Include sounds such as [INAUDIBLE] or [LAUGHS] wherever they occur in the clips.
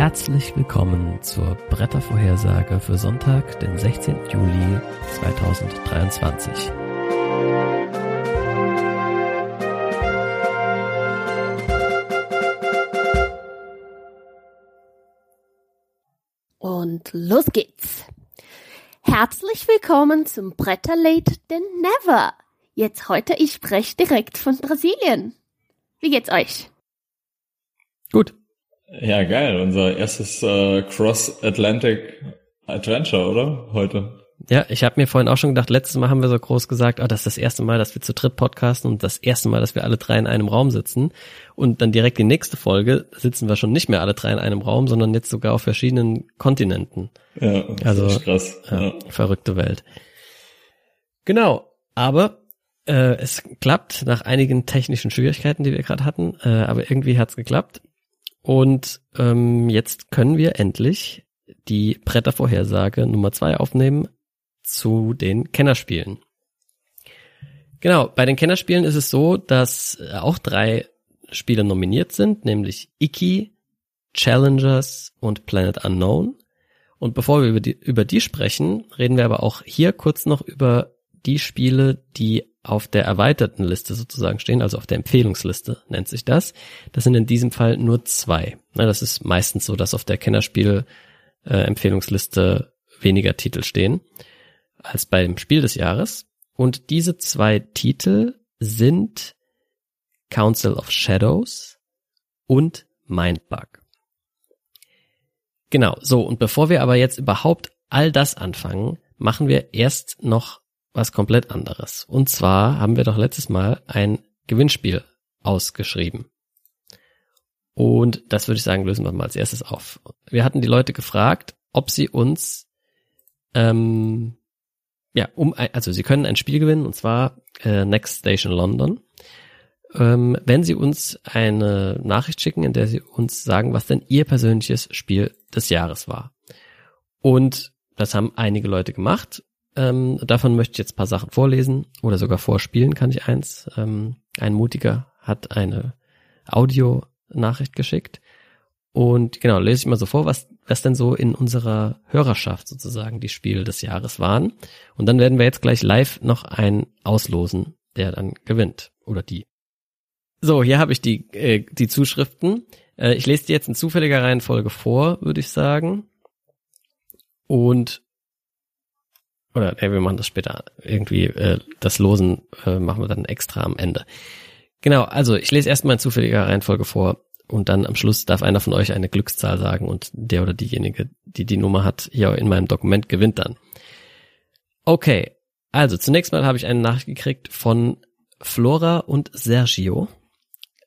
Herzlich willkommen zur Brettervorhersage für Sonntag, den 16. Juli 2023. Und los geht's. Herzlich willkommen zum Bretter Late Than Never. Jetzt heute, ich spreche direkt von Brasilien. Wie geht's euch? Gut. Ja, geil. Unser erstes äh, Cross-Atlantic Adventure, oder? Heute. Ja, ich habe mir vorhin auch schon gedacht, letztes Mal haben wir so groß gesagt, oh, das ist das erste Mal, dass wir zu dritt podcasten und das erste Mal, dass wir alle drei in einem Raum sitzen. Und dann direkt die nächste Folge sitzen wir schon nicht mehr alle drei in einem Raum, sondern jetzt sogar auf verschiedenen Kontinenten. Ja, das Also, ist krass. Ja, Ja. Verrückte Welt. Genau, aber äh, es klappt nach einigen technischen Schwierigkeiten, die wir gerade hatten, äh, aber irgendwie hat's geklappt. Und ähm, jetzt können wir endlich die Brettervorhersage Nummer zwei aufnehmen zu den Kennerspielen. Genau, bei den Kennerspielen ist es so, dass äh, auch drei Spiele nominiert sind, nämlich Iki, Challengers und Planet Unknown. Und bevor wir über die, über die sprechen, reden wir aber auch hier kurz noch über die Spiele, die auf der erweiterten Liste sozusagen stehen, also auf der Empfehlungsliste nennt sich das. Das sind in diesem Fall nur zwei. Das ist meistens so, dass auf der Kennerspiel äh, weniger Titel stehen als beim Spiel des Jahres. Und diese zwei Titel sind Council of Shadows und Mindbug. Genau, so, und bevor wir aber jetzt überhaupt all das anfangen, machen wir erst noch was komplett anderes. Und zwar haben wir doch letztes Mal ein Gewinnspiel ausgeschrieben. Und das würde ich sagen, lösen wir mal als erstes auf. Wir hatten die Leute gefragt, ob sie uns, ähm, ja, um, also sie können ein Spiel gewinnen, und zwar äh, Next Station London ähm, wenn Sie uns eine Nachricht schicken, in der Sie uns sagen, was denn Ihr persönliches Spiel des Jahres war. Und das haben einige Leute gemacht. Ähm, davon möchte ich jetzt ein paar Sachen vorlesen oder sogar vorspielen kann ich eins. Ähm, ein Mutiger hat eine Audio-Nachricht geschickt. Und genau, lese ich mal so vor, was, was denn so in unserer Hörerschaft sozusagen die Spiele des Jahres waren. Und dann werden wir jetzt gleich live noch einen auslosen, der dann gewinnt. Oder die. So, hier habe ich die, äh, die Zuschriften. Äh, ich lese die jetzt in zufälliger Reihenfolge vor, würde ich sagen. Und oder nee, wir machen das später. Irgendwie äh, das Losen äh, machen wir dann extra am Ende. Genau, also ich lese erstmal in zufälliger Reihenfolge vor und dann am Schluss darf einer von euch eine Glückszahl sagen und der oder diejenige, die die Nummer hat, hier in meinem Dokument gewinnt dann. Okay, also zunächst mal habe ich eine Nachricht gekriegt von Flora und Sergio.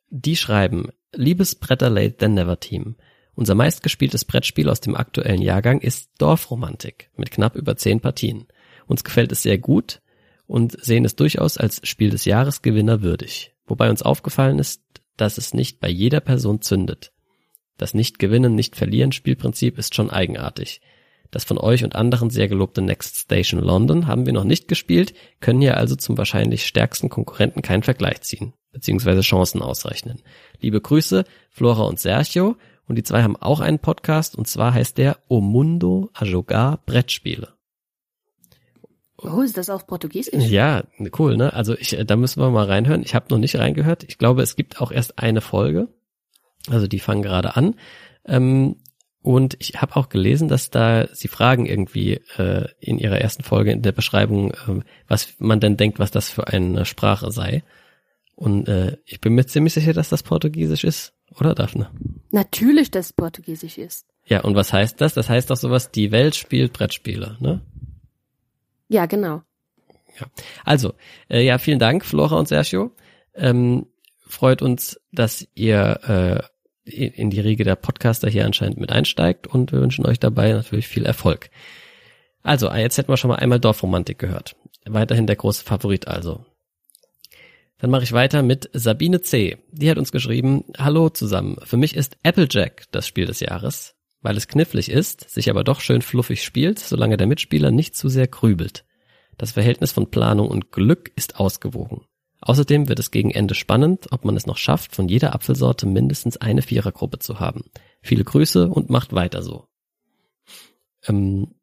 Die schreiben, liebes Bretter Late Than Never Team. Unser meistgespieltes Brettspiel aus dem aktuellen Jahrgang ist Dorfromantik mit knapp über zehn Partien. Uns gefällt es sehr gut und sehen es durchaus als Spiel des Jahresgewinner würdig. Wobei uns aufgefallen ist, dass es nicht bei jeder Person zündet. Das Nicht-Gewinnen, Nicht-Verlieren-Spielprinzip ist schon eigenartig. Das von euch und anderen sehr gelobte Next Station London haben wir noch nicht gespielt, können hier also zum wahrscheinlich stärksten Konkurrenten keinen Vergleich ziehen, beziehungsweise Chancen ausrechnen. Liebe Grüße, Flora und Sergio, und die zwei haben auch einen Podcast, und zwar heißt der O Mundo a Jogar Brettspiele. Oh, ist das auf Portugiesisch? Ja, cool, ne? Also ich, da müssen wir mal reinhören. Ich habe noch nicht reingehört. Ich glaube, es gibt auch erst eine Folge. Also die fangen gerade an. Ähm, und ich habe auch gelesen, dass da sie fragen irgendwie äh, in ihrer ersten Folge in der Beschreibung, äh, was man denn denkt, was das für eine Sprache sei. Und äh, ich bin mir ziemlich sicher, dass das Portugiesisch ist, oder Daphne? Natürlich, dass es Portugiesisch ist. Ja, und was heißt das? Das heißt doch sowas, die Welt spielt Brettspiele, ne? Ja, genau. Also, äh, ja, vielen Dank, Flora und Sergio. Ähm, freut uns, dass ihr äh, in die Riege der Podcaster hier anscheinend mit einsteigt und wir wünschen euch dabei natürlich viel Erfolg. Also, äh, jetzt hätten wir schon mal einmal Dorfromantik gehört. Weiterhin der große Favorit also. Dann mache ich weiter mit Sabine C. Die hat uns geschrieben, Hallo zusammen, für mich ist Applejack das Spiel des Jahres, weil es knifflig ist, sich aber doch schön fluffig spielt, solange der Mitspieler nicht zu sehr grübelt. Das Verhältnis von Planung und Glück ist ausgewogen. Außerdem wird es gegen Ende spannend, ob man es noch schafft, von jeder Apfelsorte mindestens eine Vierergruppe zu haben. Viele Grüße und macht weiter so. Ähm,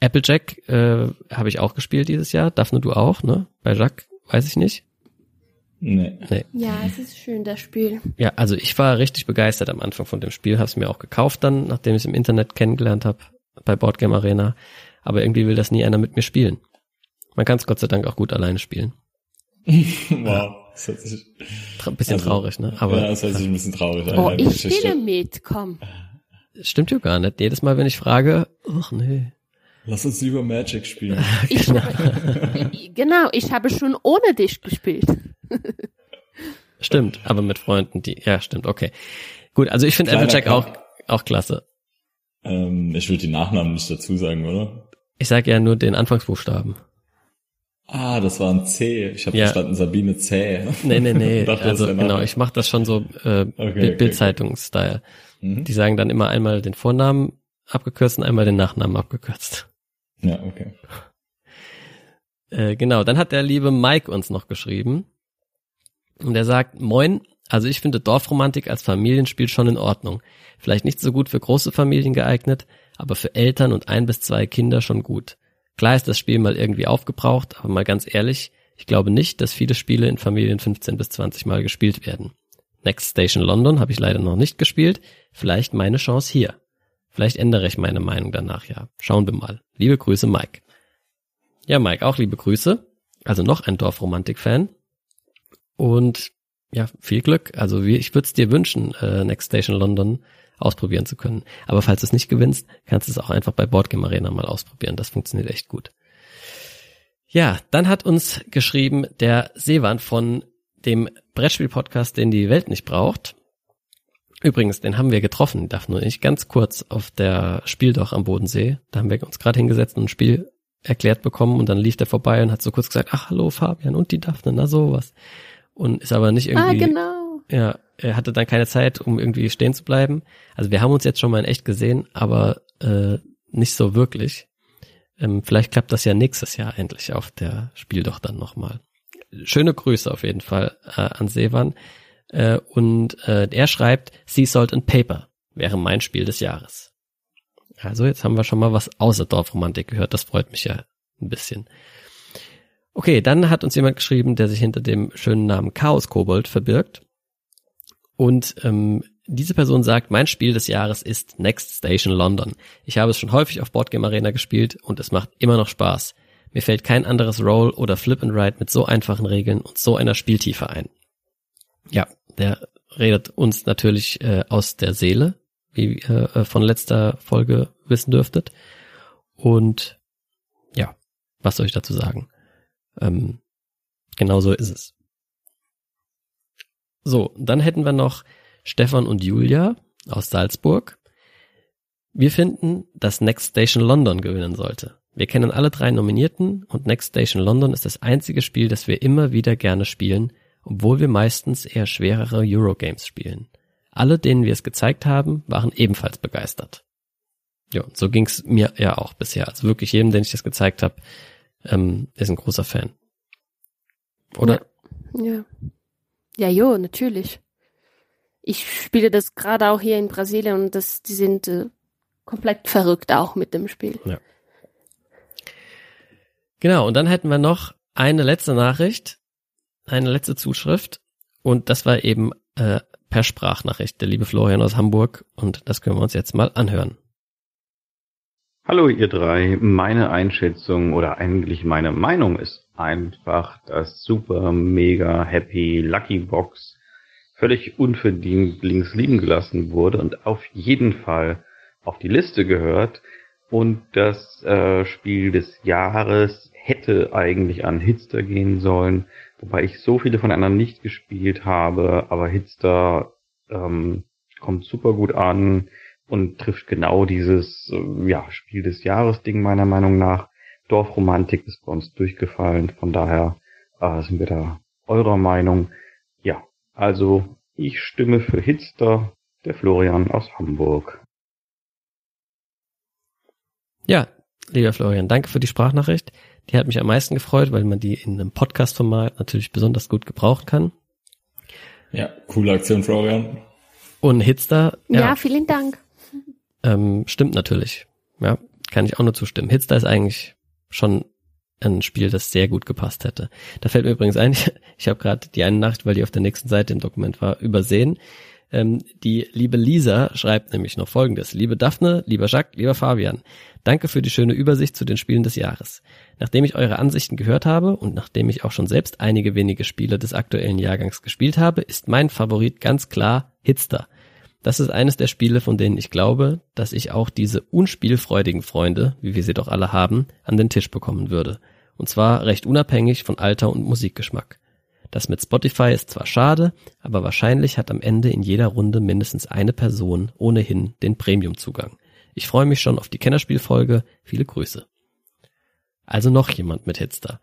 Applejack äh, habe ich auch gespielt dieses Jahr. Daphne, du auch, ne? Bei Jacques weiß ich nicht. Nee. Nee. Ja, es ist schön, das Spiel. Ja, also ich war richtig begeistert am Anfang von dem Spiel, habe es mir auch gekauft dann, nachdem ich es im Internet kennengelernt habe bei Boardgame Arena. Aber irgendwie will das nie einer mit mir spielen. Man kann es Gott sei Dank auch gut alleine spielen. [LAUGHS] wow. Das hört sich, Tra bisschen Also, traurig, ne? Aber ja, das hört sich ein bisschen traurig an. Oh, ich Geschichte. spiele mit, komm. stimmt ja gar nicht. Jedes Mal, wenn ich frage, ach nee. Lass uns lieber Magic spielen. [LAUGHS] Ich, [LAUGHS] genau, ich habe schon ohne dich gespielt. [LAUGHS] Stimmt, aber mit Freunden, die, ja, stimmt, okay. Gut, also ich finde Applejack auch, auch klasse. ähm, ich will die Nachnamen nicht dazu sagen, oder? Ich sage ja nur den Anfangsbuchstaben. Ah, das war ein C. Ich habe Ja. verstanden Sabine Zäh. Nee, nee, nee. [LAUGHS] Dachte, also genau, ich mache das schon so äh, okay, Bildzeitungs-Style. Mhm. Die sagen dann immer einmal den Vornamen abgekürzt und einmal den Nachnamen abgekürzt. Ja, okay. Äh, genau, dann hat der liebe Mike uns noch geschrieben. Und er sagt, moin, also ich finde Dorfromantik als Familienspiel schon in Ordnung. Vielleicht nicht so gut für große Familien geeignet, aber für Eltern und ein bis zwei Kinder schon gut. Klar ist das Spiel mal irgendwie aufgebraucht, aber mal ganz ehrlich, ich glaube nicht, dass viele Spiele in Familien 15 bis 20 Mal gespielt werden. Next Station London habe ich leider noch nicht gespielt, vielleicht meine Chance hier. Vielleicht ändere ich meine Meinung danach, ja. Schauen wir mal. Liebe Grüße, Mike. Ja, Mike, auch liebe Grüße. Also noch ein Dorfromantik-Fan. Und ja, viel Glück. Also wie, ich würde es dir wünschen, äh, Next Station London ausprobieren zu können. Aber falls du es nicht gewinnst, kannst du es auch einfach bei Boardgame Arena mal ausprobieren. Das funktioniert echt gut. Ja, dann hat uns geschrieben der Seewan von dem Brettspiel-Podcast, den die Welt nicht braucht. Übrigens, den haben wir getroffen, darf nur ich, ganz kurz auf der Spieldoch am Bodensee. Da haben wir uns gerade hingesetzt und ein Spiel erklärt bekommen und dann lief der vorbei und hat so kurz gesagt, ach hallo Fabian und die Daphne, na sowas. Und ist aber nicht Ah, irgendwie, genau. ja, er hatte dann keine Zeit, um irgendwie stehen zu bleiben. Also wir haben uns jetzt schon mal in echt gesehen, aber äh, nicht so wirklich. Ähm, vielleicht klappt das ja nächstes Jahr endlich auf der Spiel doch dann nochmal. Schöne Grüße auf jeden Fall äh, an Sevan. Äh, und äh, er schreibt, Sea Salt and Paper wäre mein Spiel des Jahres. Also jetzt haben wir schon mal was außer Dorfromantik gehört. Das freut mich ja ein bisschen. Okay, dann hat uns jemand geschrieben, der sich hinter dem schönen Namen Chaos Kobold verbirgt. Und ähm, diese Person sagt, mein Spiel des Jahres ist Next Station London. Ich habe es schon häufig auf Boardgame Arena gespielt und es macht immer noch Spaß. Mir fällt kein anderes Roll oder Flip and Ride mit so einfachen Regeln und so einer Spieltiefe ein. Ja, der redet uns natürlich äh, aus der Seele, wie ihr äh, von letzter Folge wissen dürftet. Und ja, was soll ich dazu sagen? Ähm, genau so ist es. So, dann hätten wir noch Stefan und Julia aus Salzburg. Wir finden, dass Next Station London gewinnen sollte. Wir kennen alle drei Nominierten und Next Station London ist das einzige Spiel, das wir immer wieder gerne spielen, obwohl wir meistens eher schwerere Eurogames spielen. Alle, denen wir es gezeigt haben, waren ebenfalls begeistert. Ja, so ging's mir ja auch bisher. Also wirklich jedem, den ich das gezeigt habe, ähm, ist ein großer Fan. Oder? Ja. Ja, jo, natürlich. Ich spiele das gerade auch hier in Brasilien und das, die sind äh, komplett verrückt auch mit dem Spiel. Genau, und dann hätten wir noch eine letzte Nachricht, eine letzte Zuschrift und das war eben äh, per Sprachnachricht, der liebe Florian aus Hamburg und das können wir uns jetzt mal anhören. Hallo ihr drei, meine Einschätzung oder eigentlich meine Meinung ist einfach, dass Super Mega Happy Lucky Box völlig unverdient links liegen gelassen wurde und auf jeden Fall auf die Liste gehört. Und das äh, Spiel des Jahres hätte eigentlich an Hitster gehen sollen, wobei ich so viele von anderen nicht gespielt habe, aber Hitster ähm, kommt super gut an und trifft genau dieses äh, ja, Spiel des Jahres Ding meiner Meinung nach. Dorfromantik ist bei uns durchgefallen, von daher äh, sind wir da eurer Meinung. Ja, also ich stimme für Hitster, der Florian aus Hamburg. Ja, lieber Florian, danke für die Sprachnachricht. Die hat mich am meisten gefreut, weil man die in einem Podcast-Format natürlich besonders gut gebrauchen kann. Ja, coole Aktion, Florian. Und Hitster, Ja, ja, vielen Dank. Ähm, stimmt natürlich. Ja, kann ich auch nur zustimmen. Hitster ist eigentlich schon ein Spiel, das sehr gut gepasst hätte. Da fällt mir übrigens ein, [LAUGHS] ich habe gerade die eine Nacht, weil die auf der nächsten Seite im Dokument war, übersehen. Ähm, die liebe Lisa schreibt nämlich noch folgendes. Liebe Daphne, lieber Jacques, lieber Fabian, danke für die schöne Übersicht zu den Spielen des Jahres. Nachdem ich eure Ansichten gehört habe und nachdem ich auch schon selbst einige wenige Spiele des aktuellen Jahrgangs gespielt habe, ist mein Favorit ganz klar Hitster. Das ist eines der Spiele, von denen ich glaube, dass ich auch diese unspielfreudigen Freunde, wie wir sie doch alle haben, an den Tisch bekommen würde. Und zwar recht unabhängig von Alter und Musikgeschmack. Das mit Spotify ist zwar schade, aber wahrscheinlich hat am Ende in jeder Runde mindestens eine Person ohnehin den Premium-Zugang. Ich freue mich schon auf die Kennerspielfolge. Viele Grüße. Also noch jemand mit Hitster.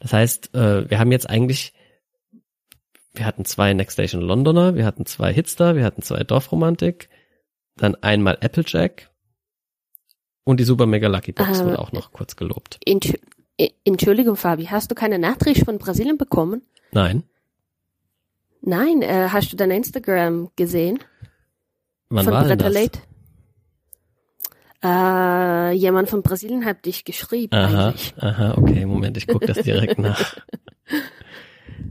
Das heißt, äh, wir haben jetzt eigentlich, wir hatten zwei Next Station Londoner, wir hatten zwei Hitster, wir hatten zwei Dorfromantik, dann einmal Applejack und die Super Mega Lucky Box Äh, wurde auch noch kurz gelobt. Entsch äh, Entschuldigung, Fabi, hast du keine Nachricht von Brasilien bekommen? Nein, Nein, äh, hast du dein Instagram gesehen? wann von war denn das? Äh, jemand von Brasilien hat dich geschrieben Aha, eigentlich. aha, okay, Moment, ich gucke das direkt [LAUGHS] nach.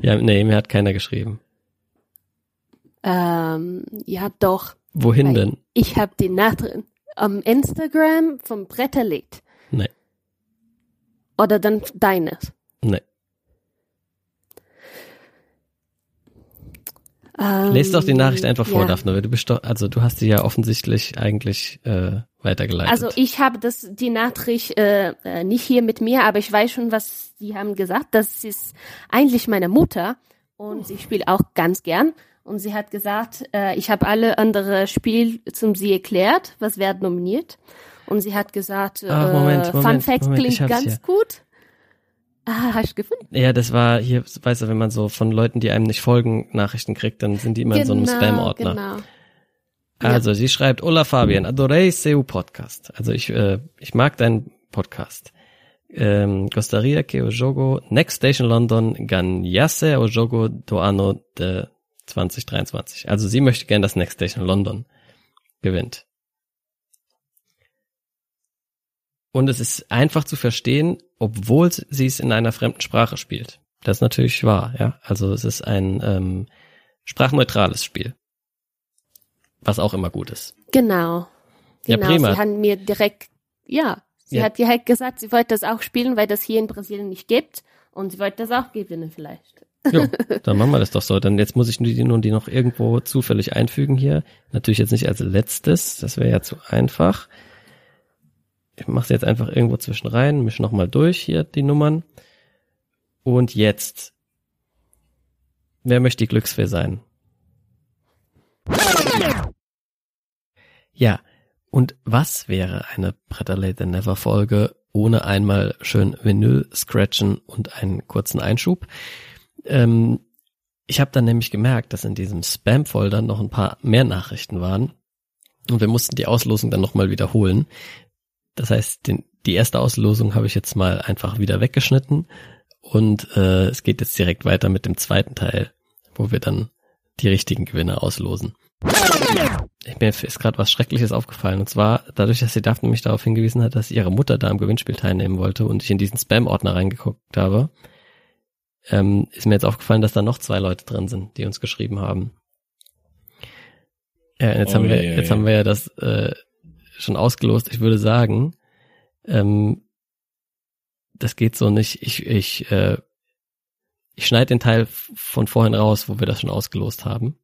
Ja, nee, mir hat keiner geschrieben. Ähm, ja, doch. Wohin Weil denn? Ich habe die Nachricht am Instagram vom Bretterlied. Nee, Oder dann deines. nee. Ähm, Lest doch die Nachricht einfach vor, ja. Daphne. Du bist doch, also du hast sie ja offensichtlich eigentlich äh, weitergeleitet. Also ich habe das die Nachricht äh, äh, nicht hier mit mir, aber ich weiß schon, was sie haben gesagt. Das ist eigentlich meine Mutter und sie spielt auch ganz gern. Und sie hat gesagt, äh, ich habe alle andere Spiel zum sie erklärt, was wird nominiert. Und sie hat gesagt, äh, Ach, Moment, Fun Moment, Fact Moment, ich klingt ganz hier. gut. [LAUGHS] Ah, hast du gefunden? ja, das war hier, weißt du, wenn man so von Leuten, die einem nicht folgen, Nachrichten kriegt, dann sind die immer in so einem Spam-Ordner. Genau. Also sie schreibt, Hola Fabian, adorei seu podcast. Also ich, äh, ich mag deinen Podcast. Ähm, gostaria que o jogo Next Station London ganhasse o jogo do ano de 2023. Also sie möchte gern, dass Next Station London gewinnt. Und es ist einfach zu verstehen, obwohl sie es in einer fremden Sprache spielt. Das ist natürlich wahr, ja. Also es ist ein ähm, sprachneutrales Spiel. Was auch immer gut ist. Genau. Ja, Genau. prima. Sie haben mir direkt, ja, sie Ja. hat direkt gesagt, sie wollte das auch spielen, weil das hier in Brasilien nicht gibt. Und sie wollte das auch gewinnen vielleicht. Jo, [LAUGHS] dann machen wir das doch so. Dann jetzt muss ich nur die, nur die noch irgendwo zufällig einfügen hier. Natürlich jetzt nicht als letztes, das wäre ja zu einfach. Ich mache jetzt einfach irgendwo zwischen rein, mische nochmal durch hier die Nummern. Und jetzt. Wer möchte die Glücksfee sein? Ja, und was wäre eine Better Late Than Never Folge ohne einmal schön Vinyl scratchen und einen kurzen Einschub? Ähm, ich habe dann nämlich gemerkt, dass in diesem Spam-Folder noch ein paar mehr Nachrichten waren und wir mussten die Auslosung dann nochmal wiederholen. Das heißt, den, die erste Auslosung habe ich jetzt mal einfach wieder weggeschnitten und äh, es geht jetzt direkt weiter mit dem zweiten Teil, wo wir dann die richtigen Gewinner auslosen. Mir ist gerade was Schreckliches aufgefallen. Und zwar dadurch, dass die Daphne mich darauf hingewiesen hat, dass ihre Mutter da am Gewinnspiel teilnehmen wollte und ich in diesen Spam-Ordner reingeguckt habe, ähm, ist mir jetzt aufgefallen, dass da noch zwei Leute drin sind, die uns geschrieben haben. Ja, jetzt Oh haben wir, je, jetzt je. haben wir ja das äh, schon ausgelost. Ich würde sagen, ähm, das geht so nicht. Ich, ich, äh, ich schneide den Teil von vorhin raus, wo wir das schon ausgelost haben.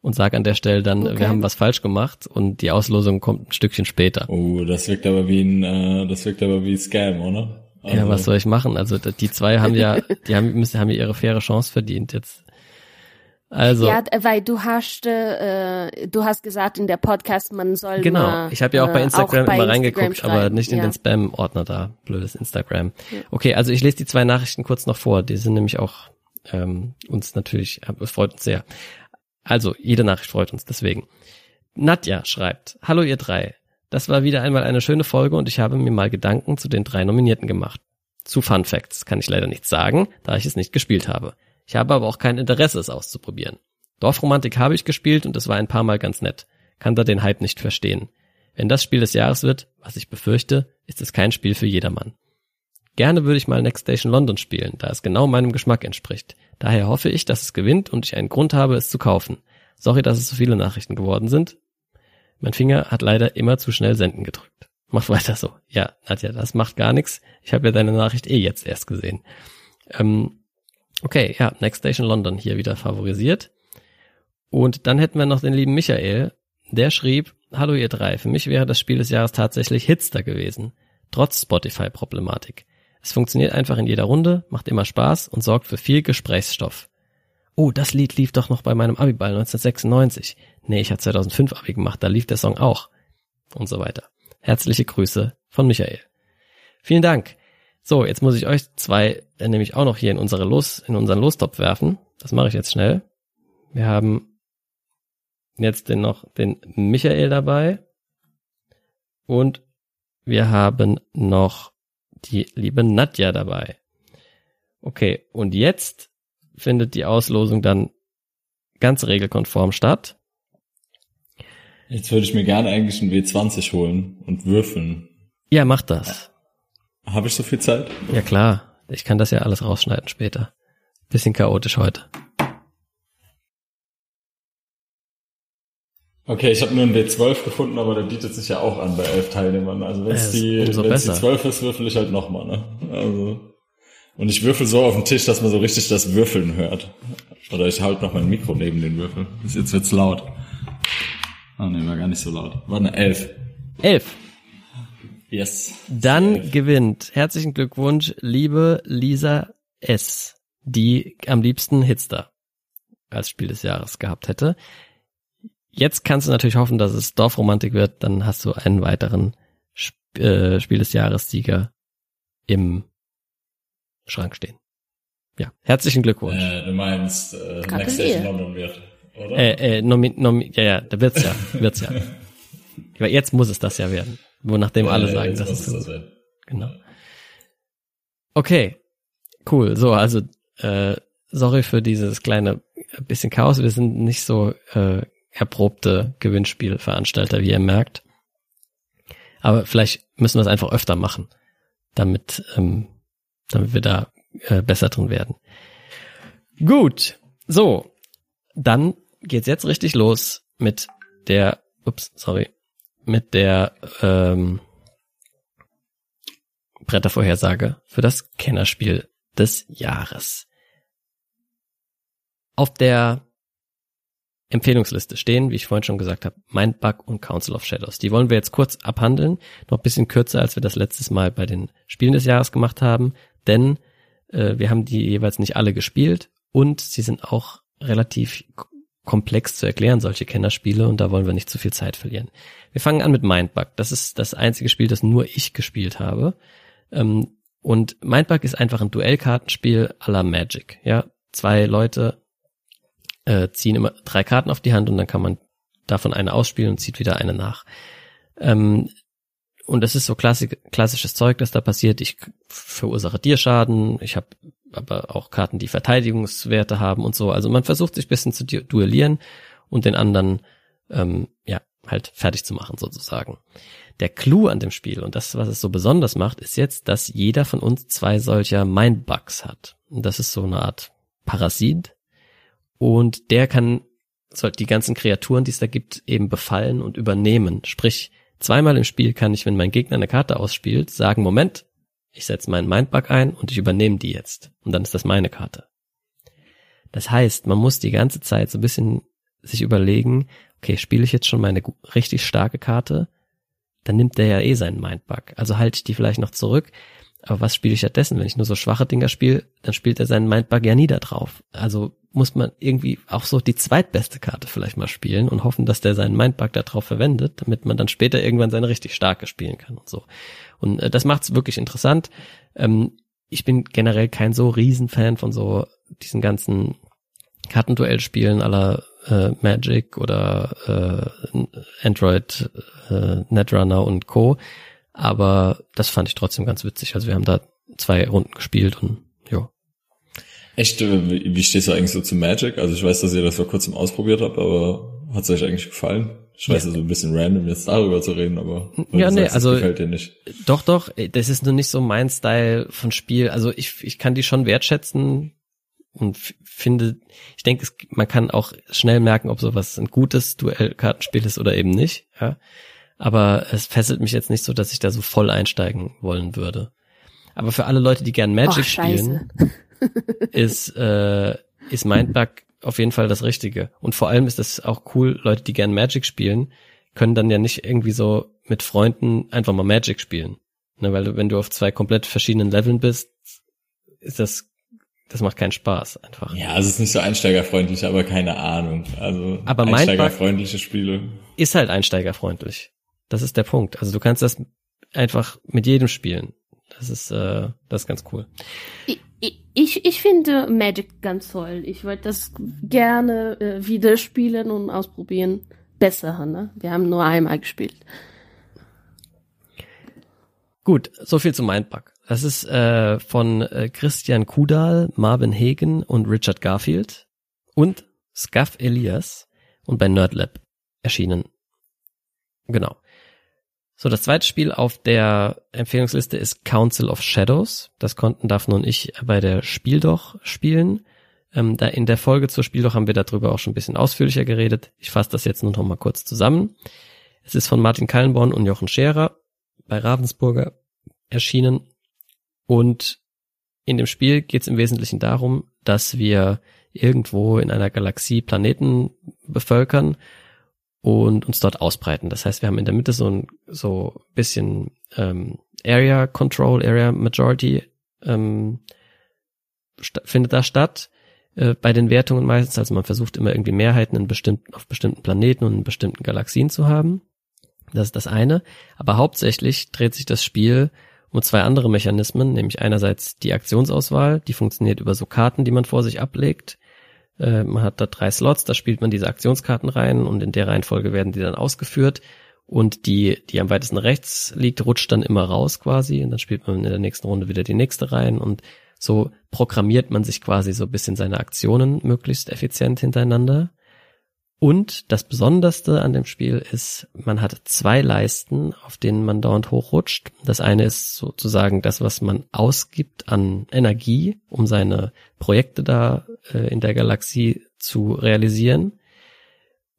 Und sag an der Stelle dann, Okay. wir haben was falsch gemacht und die Auslosung kommt ein Stückchen später. Oh, das wirkt aber wie ein, äh, das wirkt aber wie Scam, oder? Ja, Also, was soll ich machen? Also die zwei haben [LAUGHS] ja, die haben, müssen, haben ja ihre faire Chance verdient jetzt. Also Ja, weil du hast, äh, du hast gesagt in der Podcast, man soll genau. mal, Ich habe ja auch bei äh, Instagram bei immer Instagram reingeguckt, aber schreiben. nicht in ja. den Spam-Ordner da. Blödes Instagram. Okay, also ich lese die zwei Nachrichten kurz noch vor. Die sind nämlich auch ähm, uns natürlich, äh, es freut uns sehr. Also, jede Nachricht freut uns deswegen. Nadja schreibt, Hallo ihr drei. Das war wieder einmal eine schöne Folge und ich habe mir mal Gedanken zu den drei Nominierten gemacht. Zu Fun Facts kann ich leider nichts sagen, da ich es nicht gespielt habe. Ich habe aber auch kein Interesse, es auszuprobieren. Dorfromantik habe ich gespielt und es war ein paar Mal ganz nett. Kann da den Hype nicht verstehen. Wenn das Spiel des Jahres wird, was ich befürchte, ist es kein Spiel für jedermann. Gerne würde ich mal Next Station London spielen, da es genau meinem Geschmack entspricht. Daher hoffe ich, dass es gewinnt und ich einen Grund habe, es zu kaufen. Sorry, dass es so viele Nachrichten geworden sind. Mein Finger hat leider immer zu schnell senden gedrückt. Mach weiter so. Ja, Nadja, das macht gar nichts. Ich habe ja deine Nachricht eh jetzt erst gesehen. Ähm, okay, ja, Next Station London hier wieder favorisiert. Und dann hätten wir noch den lieben Michael. Der schrieb, Hallo ihr drei, für mich wäre das Spiel des Jahres tatsächlich Hitster gewesen. Trotz Spotify-Problematik. Es funktioniert einfach in jeder Runde, macht immer Spaß und sorgt für viel Gesprächsstoff. Oh, das Lied lief doch noch bei meinem Abiball 1996. Nee, ich hatte 2005 Abi gemacht, da lief der Song auch. Und so weiter. Herzliche Grüße von Michael. Vielen Dank. So, jetzt muss ich euch zwei äh, nämlich auch noch hier in unsere Los, in unseren Lostopf werfen. Das mache ich jetzt schnell. Wir haben jetzt den noch den Michael dabei. Und wir haben noch die liebe Nadja dabei. Okay, und jetzt findet die Auslosung dann ganz regelkonform statt. Jetzt würde ich mir gerne eigentlich einen W20 holen und würfeln. Ja, mach das. Habe ich so viel Zeit? Ja klar, ich kann das ja alles rausschneiden später. Bisschen chaotisch heute. Okay, ich habe nur einen W12 gefunden, aber der bietet sich ja auch an bei elf Teilnehmern. Also wenn es die, wenn's die besser. 12 ist, würfel ich halt nochmal, ne? Also. Und ich würfel so auf den Tisch, dass man so richtig das Würfeln hört. Oder ich halte noch mein Mikro neben den Würfel. Bis jetzt wird's laut. Ah nee, war gar nicht so laut. War eine 11. Elf. Yes. Dann gewinnt. Herzlichen Glückwunsch, liebe Lisa S., die am liebsten Hitster als Spiel des Jahres gehabt hätte. Jetzt kannst du natürlich hoffen, dass es Dorfromantik wird, dann hast du einen weiteren Sp äh, Spiel des Jahres Sieger im Schrank stehen. Ja, herzlichen Glückwunsch. Äh, du meinst, äh, Next Gratuliere. Station London wird, oder? Äh, äh, nomi nomi ja, ja, da wird's ja, wird's ja. [LAUGHS] Aber jetzt muss es das ja werden, wo nachdem alle Äh, sagen, es es so das werden. Genau. Okay, cool. So, also äh, sorry für dieses kleine bisschen Chaos. Wir sind nicht so äh, erprobte Gewinnspielveranstalter, wie ihr merkt. Aber vielleicht müssen wir es einfach öfter machen, damit, ähm, damit wir da äh, besser drin werden. Gut, so, dann geht's jetzt richtig los mit der, ups, sorry, mit der ähm, Brettervorhersage für das Kennerspiel des Jahres. Auf der Empfehlungsliste stehen, wie ich vorhin schon gesagt habe, Mindbug und Council of Shadows. Die wollen wir jetzt kurz abhandeln, noch bisschen kürzer, als wir das letztes Mal bei den Spielen des Jahres gemacht haben, denn äh, wir haben die jeweils nicht alle gespielt und sie sind auch relativ komplex zu erklären, solche Kennerspiele, und da wollen wir nicht zu viel Zeit verlieren. Wir fangen an mit Mindbug. Das ist das einzige Spiel, das nur ich gespielt habe. Ähm, und Mindbug ist einfach ein Duellkartenspiel à la Magic. Ja, zwei Leute äh, ziehen immer drei Karten auf die Hand und dann kann man davon eine ausspielen und zieht wieder eine nach. Ähm, und das ist so klassik klassisches Zeug, das da passiert. Ich verursache dir Schaden, ich habe aber auch Karten, die Verteidigungswerte haben und so. Also man versucht sich ein bisschen zu du- duellieren und den anderen ähm, ja halt fertig zu machen sozusagen. Der Clou an dem Spiel und das, was es so besonders macht, ist jetzt, dass jeder von uns zwei solcher Mindbugs hat. Und das ist so eine Art Parasit. Und der kann so die ganzen Kreaturen, die es da gibt, eben befallen und übernehmen. Sprich, zweimal im Spiel kann ich, wenn mein Gegner eine Karte ausspielt, sagen, Moment, ich setze meinen Mindbug ein und ich übernehme die jetzt. Und dann ist das meine Karte. Das heißt, man muss die ganze Zeit so ein bisschen sich überlegen, okay, spiele ich jetzt schon meine richtig starke Karte? Dann nimmt der ja eh seinen Mindbug. Also halte ich die vielleicht noch zurück. Aber was spiele ich stattdessen? Wenn ich nur so schwache Dinger spiele, dann spielt er seinen Mindbug ja nie da drauf. Also muss man irgendwie auch so die zweitbeste Karte vielleicht mal spielen und hoffen, dass der seinen Mindbug da drauf verwendet, damit man dann später irgendwann seine richtig starke spielen kann und so. Und äh, das macht's wirklich interessant. Ähm, ich bin generell kein so Riesenfan von so diesen ganzen Kartenduellspielen aller äh, Magic oder äh, Android, äh, Netrunner und Co. Aber das fand ich trotzdem ganz witzig. Also wir haben da zwei Runden gespielt und ja. Echt, äh, wie, wie stehst du eigentlich so zu Magic? Also ich weiß, dass ihr das vor kurzem ausprobiert habt, aber hat es euch eigentlich gefallen? Ich weiß, ja. so ein bisschen random jetzt darüber zu reden, aber ja, nee, sagst, also gefällt dir nicht. Doch, doch, das ist nur nicht so mein Style von Spiel. Also ich, ich kann die schon wertschätzen und finde, ich denke, es, man kann auch schnell merken, ob sowas ein gutes Duellkartenspiel ist oder eben nicht. Ja, aber es fesselt mich jetzt nicht so, dass ich da so voll einsteigen wollen würde. Aber für alle Leute, die gern Magic Och, spielen, [LAUGHS] ist, äh, ist Mindbug auf jeden Fall das Richtige. Und vor allem ist es auch cool, Leute, die gern Magic spielen, können dann ja nicht irgendwie so mit Freunden einfach mal Magic spielen. Ne, weil du, wenn du auf zwei komplett verschiedenen Leveln bist, ist das, das macht keinen Spaß einfach. Ja, also es ist nicht so einsteigerfreundlich, aber keine Ahnung. Also aber einsteigerfreundliche Spiele. Ist halt einsteigerfreundlich. Das ist der Punkt. Also du kannst das einfach mit jedem spielen. Das ist, äh, das ist ganz cool. Ich, ich, ich finde Magic ganz toll. Ich wollte das gerne äh, wieder spielen und ausprobieren. Besser, ne? Wir haben nur einmal gespielt. Gut, so viel zu Mindbug. Das ist äh, von äh, Christian Kudal, Marvin Hagen und Richard Garfield und Scuff Elias und bei Nerdlab erschienen. Genau. So, das zweite Spiel auf der Empfehlungsliste ist Council of Shadows. Das konnten Daphne und ich bei der Spieldoch spielen. Ähm, da in der Folge zur Spieldoch haben wir darüber auch schon ein bisschen ausführlicher geredet. Ich fasse das jetzt nur noch mal kurz zusammen. Es ist von Martin Kallenborn und Jochen Scherer bei Ravensburger erschienen. Und in dem Spiel geht es im Wesentlichen darum, dass wir irgendwo in einer Galaxie Planeten bevölkern und uns dort ausbreiten. Das heißt, wir haben in der Mitte so ein so bisschen ähm, Area Control, Area Majority ähm, findet da statt äh, bei den Wertungen meistens. Also man versucht immer irgendwie Mehrheiten in bestimmten, auf bestimmten Planeten und in bestimmten Galaxien zu haben. Das ist das eine. Aber hauptsächlich dreht sich das Spiel um zwei andere Mechanismen, nämlich einerseits die Aktionsauswahl, die funktioniert über so Karten, die man vor sich ablegt äh, man hat da drei Slots, da spielt man diese Aktionskarten rein und in der Reihenfolge werden die dann ausgeführt. Und die, die am weitesten rechts liegt, rutscht dann immer raus quasi und dann spielt man in der nächsten Runde wieder die nächste rein und so programmiert man sich quasi so ein bisschen seine Aktionen möglichst effizient hintereinander. Und das Besonderste an dem Spiel ist, man hat zwei Leisten, auf denen man dauernd hochrutscht. Das eine ist sozusagen das, was man ausgibt an Energie, um seine Projekte da äh, in der Galaxie zu realisieren.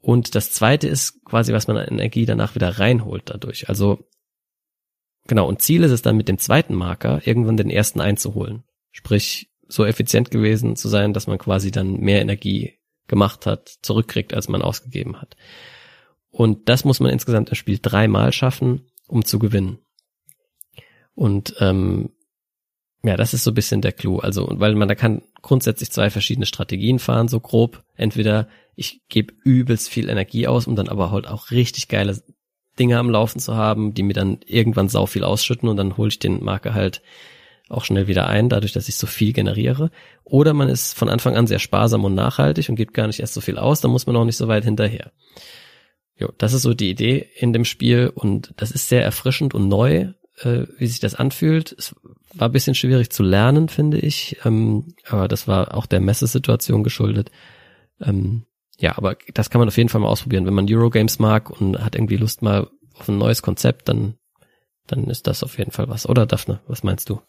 Und das zweite ist quasi, was man an Energie danach wieder reinholt dadurch. Also genau, und Ziel ist es dann mit dem zweiten Marker, irgendwann den ersten einzuholen. Sprich, so effizient gewesen zu sein, dass man quasi dann mehr Energie gemacht hat, zurückkriegt, als man ausgegeben hat. Und das muss man insgesamt im Spiel dreimal schaffen, um zu gewinnen. Und ähm, ja, das ist so ein bisschen der Clou. Also, weil man da kann grundsätzlich zwei verschiedene Strategien fahren, so grob. Entweder ich gebe übelst viel Energie aus, um dann aber halt auch richtig geile Dinge am Laufen zu haben, die mir dann irgendwann sau viel ausschütten und dann hole ich den Marker halt auch schnell wieder ein, dadurch, dass ich so viel generiere. Oder man ist von Anfang an sehr sparsam und nachhaltig und gibt gar nicht erst so viel aus, dann muss man auch nicht so weit hinterher. Jo, das ist so die Idee in dem Spiel und das ist sehr erfrischend und neu, äh, wie sich das anfühlt. Es war ein bisschen schwierig zu lernen, finde ich, ähm, aber das war auch der Messesituation geschuldet. Ähm, ja, aber das kann man auf jeden Fall mal ausprobieren. Wenn man Eurogames mag und hat irgendwie Lust mal auf ein neues Konzept, dann, dann ist das auf jeden Fall was. Oder Daphne, was meinst du?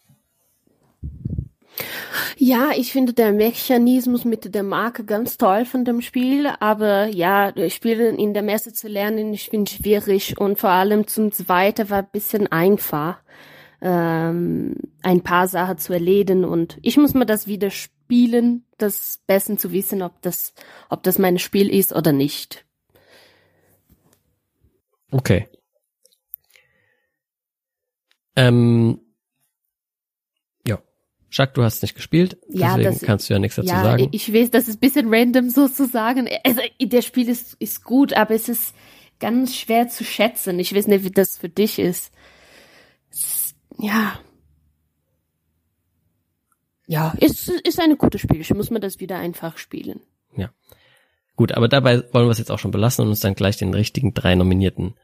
Ja, ich finde der Mechanismus mit der Marke ganz toll von dem Spiel, aber ja, Spielen in der Messe zu lernen, ich finde schwierig und vor allem zum Zweiten war ein bisschen einfach, ähm, ein paar Sachen zu erledigen und ich muss mir das wieder spielen, das Besten zu wissen, ob das, ob das mein Spiel ist oder nicht. Okay. Ähm, Jacques, du hast nicht gespielt, ja, deswegen das, kannst du ja nichts dazu ja, sagen. Ich weiß, das ist ein bisschen random sozusagen. Also, der Spiel ist, ist gut, aber es ist ganz schwer zu schätzen. Ich weiß nicht, wie das für dich ist. Ja. Ja, ist, ist eine gute Spiel. Ich muss mir das wieder einfach spielen. Ja. Gut, aber dabei wollen wir es jetzt auch schon belassen und uns dann gleich den richtigen drei Nominierten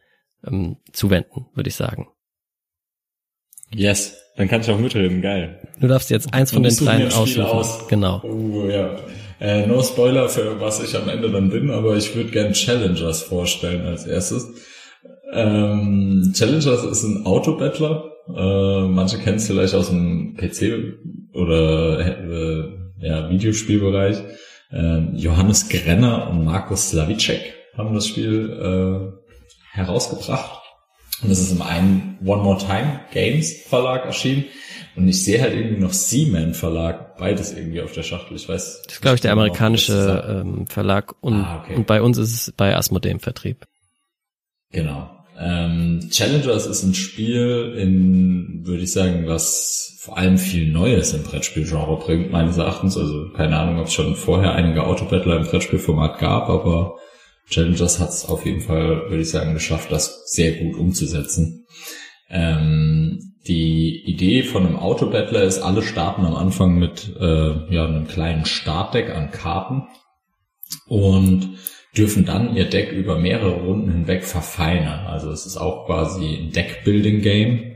ähm, zuwenden, würde ich sagen. Yes, dann kann ich auch mitreden, geil. Du darfst jetzt eins von den dreien aussuchen. aus. Genau. Oh, ja. Äh, no Spoiler für was ich am Ende dann bin, aber ich würde gern Challengers vorstellen als erstes. Ähm, Challengers ist ein Autobattler. Äh, manche kennen es vielleicht aus dem PC oder äh, ja, Videospielbereich. Ähm, Johannes Grenner und Markus Slavicek haben das Spiel äh, herausgebracht. Und es ist im einen One More Time Games Verlag erschienen. Und ich sehe halt irgendwie noch Seaman Verlag, beides irgendwie auf der Schachtel. Ich weiß. Das ist, glaube ich, der genau, das amerikanische ähm, Verlag und, Ah, okay. und bei uns ist es bei Asmodee im Vertrieb. Genau. Ähm, Challengers ist ein Spiel, in, würde ich sagen, was vor allem viel Neues im Brettspielgenre bringt, meines Erachtens. Also keine Ahnung, ob es schon vorher einige Autobattler im Brettspielformat gab, aber Challengers hat es auf jeden Fall, würde ich sagen, geschafft, das sehr gut umzusetzen. Ähm, die Idee von einem Autobattler ist, alle starten am Anfang mit äh, ja, einem kleinen Startdeck an Karten und dürfen dann ihr Deck über mehrere Runden hinweg verfeinern. Also es ist auch quasi ein Deckbuilding-Game.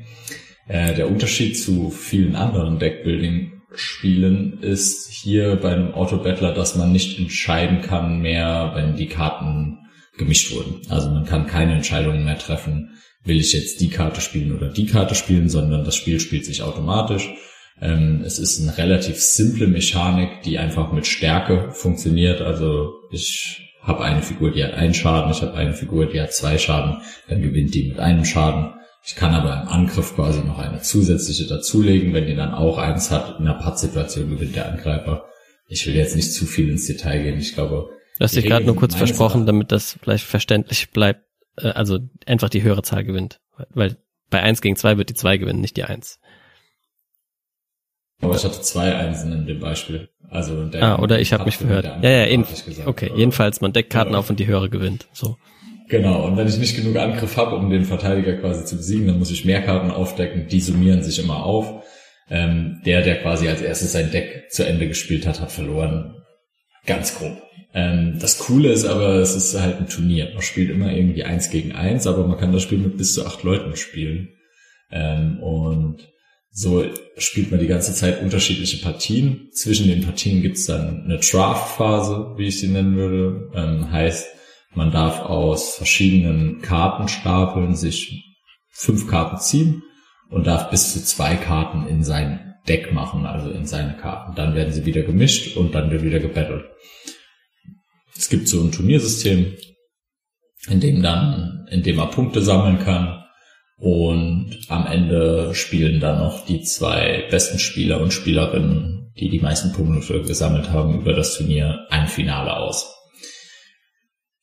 Äh, der Unterschied zu vielen anderen Deckbuilding-Spielen ist hier bei einem Autobattler, dass man nicht entscheiden kann mehr, wenn die Karten gemischt wurden. Also man kann keine Entscheidungen mehr treffen, will ich jetzt die Karte spielen oder die Karte spielen, sondern das Spiel spielt sich automatisch. Ähm, es ist eine relativ simple Mechanik, die einfach mit Stärke funktioniert. Also ich habe eine Figur, die hat einen Schaden, ich habe eine Figur, die hat zwei Schaden, dann gewinnt die mit einem Schaden. Ich kann aber im Angriff quasi noch eine zusätzliche dazulegen, wenn die dann auch eins hat. In einer Pattsituation gewinnt der Angreifer. Ich will jetzt nicht zu viel ins Detail gehen. Ich glaube, Du hast dich gerade nur kurz versprochen, damit das vielleicht verständlich bleibt. Äh, also einfach die höhere Zahl gewinnt. Weil bei eins gegen zwei wird die zwei gewinnen, nicht die eins. Aber ich hatte zwei Einsen in dem Beispiel. Also der Ah, oder ich habe mich verhört. Ja, ja, ich gesagt. Okay, Aber- jedenfalls, man deckt Karten Ja. auf und die höhere gewinnt. So. Genau, und wenn ich nicht genug Angriff habe, um den Verteidiger quasi zu besiegen, dann muss ich mehr Karten aufdecken, die summieren sich immer auf. Ähm, der, der quasi als erstes sein Deck zu Ende gespielt hat, hat verloren. Ganz grob. Ähm, das Coole ist aber, es ist halt ein Turnier. Man spielt immer irgendwie eins gegen eins, aber man kann das Spiel mit bis zu acht Leuten spielen. Ähm, und so spielt man die ganze Zeit unterschiedliche Partien. Zwischen den Partien gibt's dann eine Draft-Phase, wie ich sie nennen würde. Ähm, heißt, man darf aus verschiedenen Kartenstapeln sich fünf Karten ziehen und darf bis zu zwei Karten in sein Deck machen, also in seine Karten. Dann werden sie wieder gemischt und dann wird wieder gebettelt. Es gibt so ein Turniersystem, in dem dann, in dem man Punkte sammeln kann und am Ende spielen dann noch die zwei besten Spieler und Spielerinnen, die die meisten Punkte gesammelt haben, über das Turnier ein Finale aus.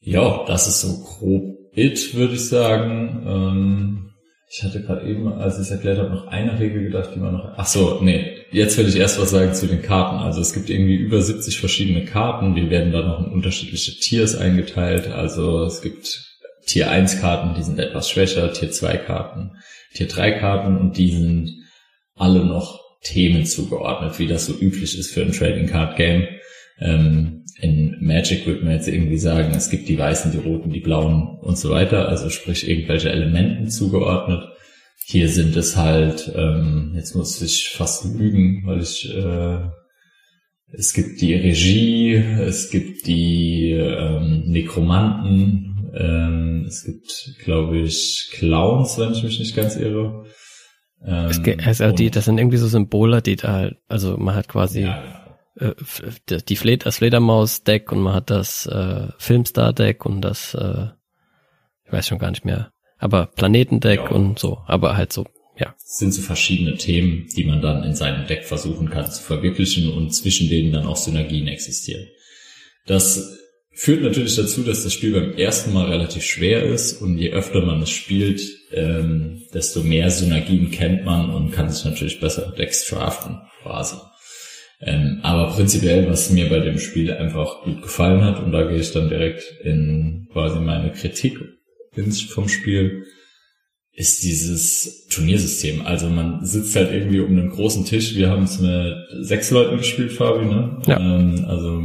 Ja, das ist so grob it, würde ich sagen. Ähm, ich hatte gerade eben, als ich es erklärt habe, noch eine Regel gedacht, die man noch. Ach so, nee, jetzt will ich erst was sagen zu den Karten. Also es gibt irgendwie über 70 verschiedene Karten, die werden dann noch in unterschiedliche Tiers eingeteilt. Also es gibt Tier 1 Karten, die sind etwas schwächer, Tier 2 Karten, Tier 3 Karten und die sind alle noch Themen zugeordnet, wie das so üblich ist für ein Trading Card Game. Ähm, in Magic würde man jetzt irgendwie sagen, es gibt die weißen, die roten, die blauen und so weiter, also sprich irgendwelche Elementen zugeordnet. Hier sind es halt, ähm, jetzt muss ich fast lügen, weil ich, äh, es gibt die Regie, es gibt die ähm, Nekromanten, ähm, es gibt, glaube ich, Clowns, wenn ich mich nicht ganz irre. Ähm, Es ge- also die, und- das sind irgendwie so Symbole, die da halt, also man hat quasi ja, genau. Äh, die Fled das Fledermaus-Deck und man hat das äh, Filmstar-Deck und das, äh, ich weiß schon gar nicht mehr, aber Planetendeck Ja. und so, aber halt so, ja. Es sind so verschiedene Themen, die man dann in seinem Deck versuchen kann zu verwirklichen und zwischen denen dann auch Synergien existieren. Das führt natürlich dazu, dass das Spiel beim ersten Mal relativ schwer ist und je öfter man es spielt, ähm, desto mehr Synergien kennt man und kann sich natürlich besser Decks draften, quasi. Ähm, aber prinzipiell, was mir bei dem Spiel einfach gut gefallen hat, und da gehe ich dann direkt in quasi meine Kritik ins, vom Spiel, ist dieses Turniersystem. Also man sitzt halt irgendwie um einen großen Tisch. Wir haben es mit sechs Leuten gespielt, Fabi, ne? Ja. Ähm, also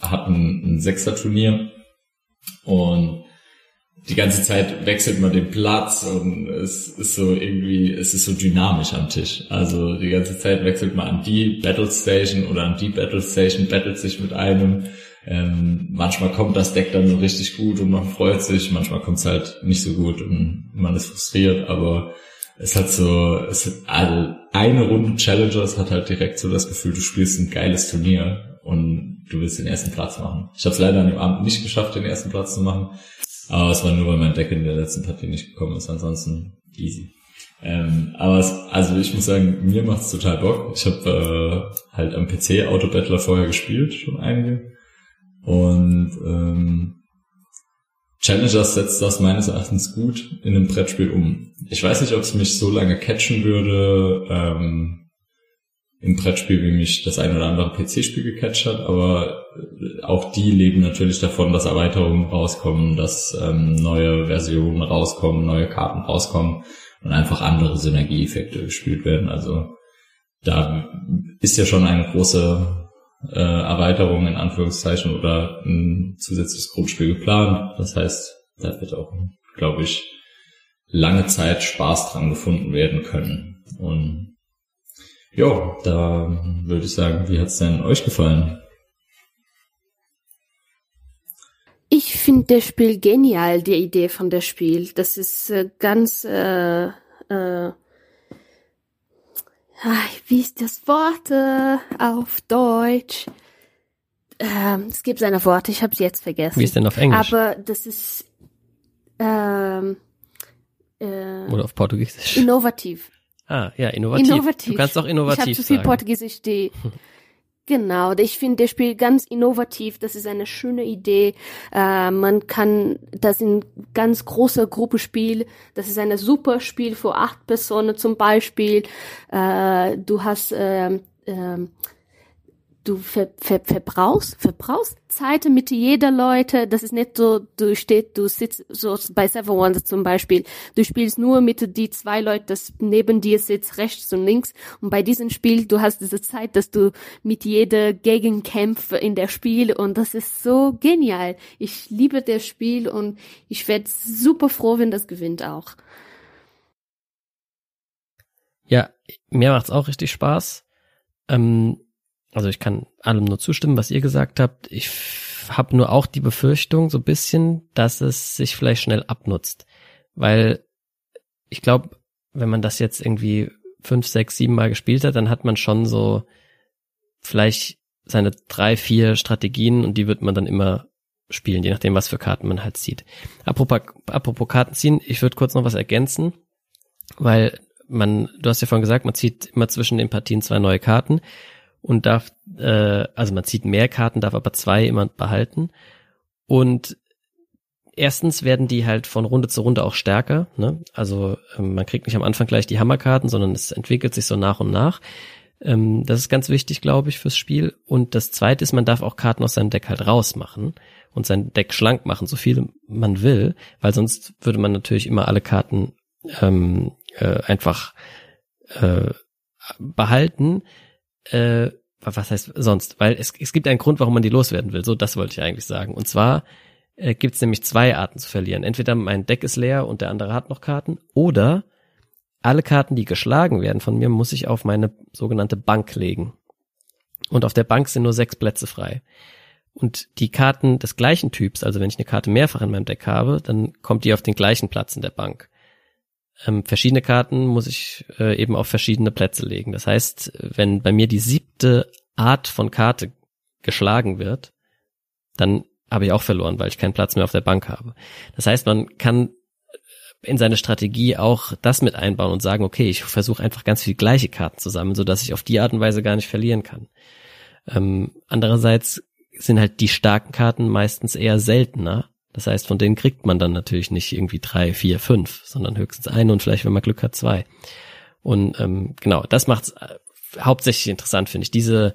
hatten ein Sechser-Turnier und die ganze Zeit wechselt man den Platz und es ist so irgendwie, es ist so dynamisch am Tisch. Also die ganze Zeit wechselt man an die Battle Station oder an die Battle Station, battelt sich mit einem. Ähm, manchmal kommt das Deck dann so richtig gut und man freut sich, manchmal kommt es halt nicht so gut und man ist frustriert, aber es hat so, es hat also eine Runde Challenger, es hat halt direkt so das Gefühl, du spielst ein geiles Turnier und du willst den ersten Platz machen. Ich habe es leider an dem Abend nicht geschafft, den ersten Platz zu machen, aber es war nur, weil mein Deck in der letzten Partie nicht gekommen ist, ansonsten easy. Ähm, aber es, also ich muss sagen, mir macht's total Bock. Ich habe äh, halt am PC Autobattler vorher gespielt, schon einige. Und ähm, Challengers setzt das meines Erachtens gut in einem Brettspiel um. Ich weiß nicht, ob es mich so lange catchen würde ähm, im Brettspiel, wie mich das ein oder andere PC-Spiel gecatcht hat, aber auch die leben natürlich davon, dass Erweiterungen rauskommen, dass ähm, neue Versionen rauskommen, neue Karten rauskommen und einfach andere Synergieeffekte gespielt werden. Also da ist ja schon eine große äh, Erweiterung in Anführungszeichen oder ein zusätzliches Grundspiel geplant. Das heißt, da wird auch, glaube ich, lange Zeit Spaß dran gefunden werden können. Und ja, da würde ich sagen, wie hat's denn euch gefallen? Ich finde das Spiel genial, die Idee von dem Spiel. Das ist äh, ganz äh, äh, wie ist das Wort äh, auf Deutsch? Ähm, es gibt seine Worte, ich habe sie jetzt vergessen. Wie ist denn auf Englisch? Aber das ist ähm, äh, Oder auf Portugiesisch. innovativ. Ah, ja, innovativ. Innovativ. Du kannst auch innovativ Ich habe zu viel sagen. Portugiesisch, die [LAUGHS] Genau, ich finde das Spiel ganz innovativ. Das ist eine schöne Idee. Äh, man kann das in ganz großer Gruppe spielen. Das ist ein super Spiel für acht Personen zum Beispiel. Äh, du hast ähm, du ver, ver, verbrauchst, verbrauchst Zeit mit jeder Leute. Das ist nicht so, du stehst, du sitzt so bei Seven Wonders zum Beispiel. Du spielst nur mit die zwei Leute, das neben dir sitzt, rechts und links. Und bei diesem Spiel, du hast diese Zeit, dass du mit jeder Gegenkämpfe in der Spiel und das ist so genial. Ich liebe das Spiel und ich werde super froh, wenn das gewinnt auch. Ja, mir macht's auch richtig Spaß. Ähm, also ich kann allem nur zustimmen, was ihr gesagt habt. Ich habe nur auch die Befürchtung so bisschen, dass es sich vielleicht schnell abnutzt. Weil ich glaube, wenn man das jetzt irgendwie fünf, sechs, sieben Mal gespielt hat, dann hat man schon so vielleicht seine drei, vier Strategien und die wird man dann immer spielen, je nachdem, was für Karten man halt zieht. Apropos, apropos Karten ziehen, ich würde kurz noch was ergänzen, weil man, du hast ja vorhin gesagt, man zieht immer zwischen den Partien zwei neue Karten und darf, äh, also man zieht mehr Karten, darf aber zwei immer behalten. Und erstens werden die halt von Runde zu Runde auch stärker. Ne? Also ähm, man kriegt nicht am Anfang gleich die Hammerkarten, sondern es entwickelt sich so nach und nach. Ähm, das ist ganz wichtig, glaube ich, fürs Spiel. Und das Zweite ist, man darf auch Karten aus seinem Deck halt rausmachen und sein Deck schlank machen, so viel man will, weil sonst würde man natürlich immer alle Karten ähm, äh, einfach äh, behalten. Äh, was heißt sonst? Weil es, es gibt einen Grund, warum man die loswerden will. So, das wollte ich eigentlich sagen. Und zwar äh, gibt es nämlich zwei Arten zu verlieren. Entweder mein Deck ist leer und der andere hat noch Karten, oder alle Karten, die geschlagen werden von mir, muss ich auf meine sogenannte Bank legen. Und auf der Bank sind nur sechs Plätze frei. Und die Karten des gleichen Typs, also wenn ich eine Karte mehrfach in meinem Deck habe, dann kommt die auf den gleichen Platz in der Bank. Ähm, verschiedene Karten muss ich äh, eben auf verschiedene Plätze legen. Das heißt, wenn bei mir die siebte Art von Karte geschlagen wird, dann habe ich auch verloren, weil ich keinen Platz mehr auf der Bank habe. Das heißt, man kann in seine Strategie auch das mit einbauen und sagen, okay, ich versuche einfach ganz viel gleiche Karten zu sammeln, sodass ich auf die Art und Weise gar nicht verlieren kann. Ähm, andererseits sind halt die starken Karten meistens eher seltener. Das heißt, von denen kriegt man dann natürlich nicht irgendwie drei, vier, fünf, sondern höchstens eine und vielleicht, wenn man Glück hat, zwei. Und ähm, genau, das macht's äh, hauptsächlich interessant, finde ich. Diese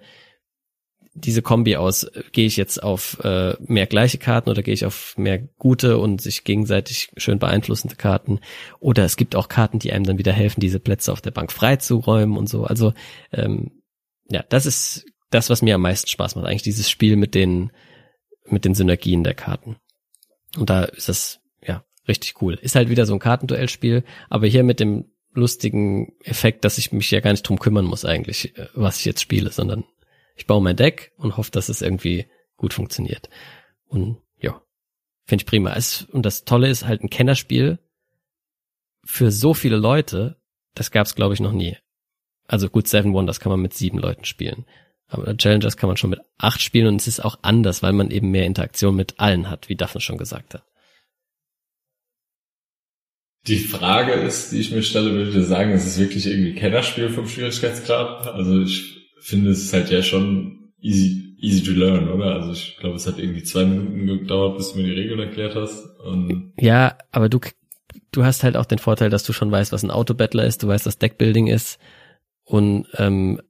diese Kombi aus, äh, gehe ich jetzt auf äh, mehr gleiche Karten oder gehe ich auf mehr gute und sich gegenseitig schön beeinflussende Karten. Oder es gibt auch Karten, die einem dann wieder helfen, diese Plätze auf der Bank freizuräumen und so. Also ähm, ja, das ist das, was mir am meisten Spaß macht, eigentlich dieses Spiel mit den, mit den Synergien der Karten. Und da ist es, ja, richtig cool. Ist halt wieder so ein Kartenduellspiel, aber hier mit dem lustigen Effekt, dass ich mich ja gar nicht drum kümmern muss eigentlich, äh, was ich jetzt spiele, sondern ich baue mein Deck und hoffe, dass es irgendwie gut funktioniert. Und ja, finde ich prima. Es, und das Tolle ist halt ein Kennerspiel für so viele Leute, das gab's glaube ich noch nie. Also gut, Seven Wonders kann man mit sieben Leuten spielen. Aber Challengers kann man schon mit acht spielen und es ist auch anders, weil man eben mehr Interaktion mit allen hat, wie Daphne schon gesagt hat. Die Frage ist, die ich mir stelle, würde ich sagen, ist es wirklich irgendwie Kennerspiel vom Schwierigkeitsgrad? Also ich finde, es ist halt ja schon easy, easy to learn, oder? Also ich glaube, es hat irgendwie zwei Minuten gedauert, bis du mir die Regeln erklärt hast. Und ja, aber du, du hast halt auch den Vorteil, dass du schon weißt, was ein Autobattler ist, du weißt, was Deckbuilding ist und ähm,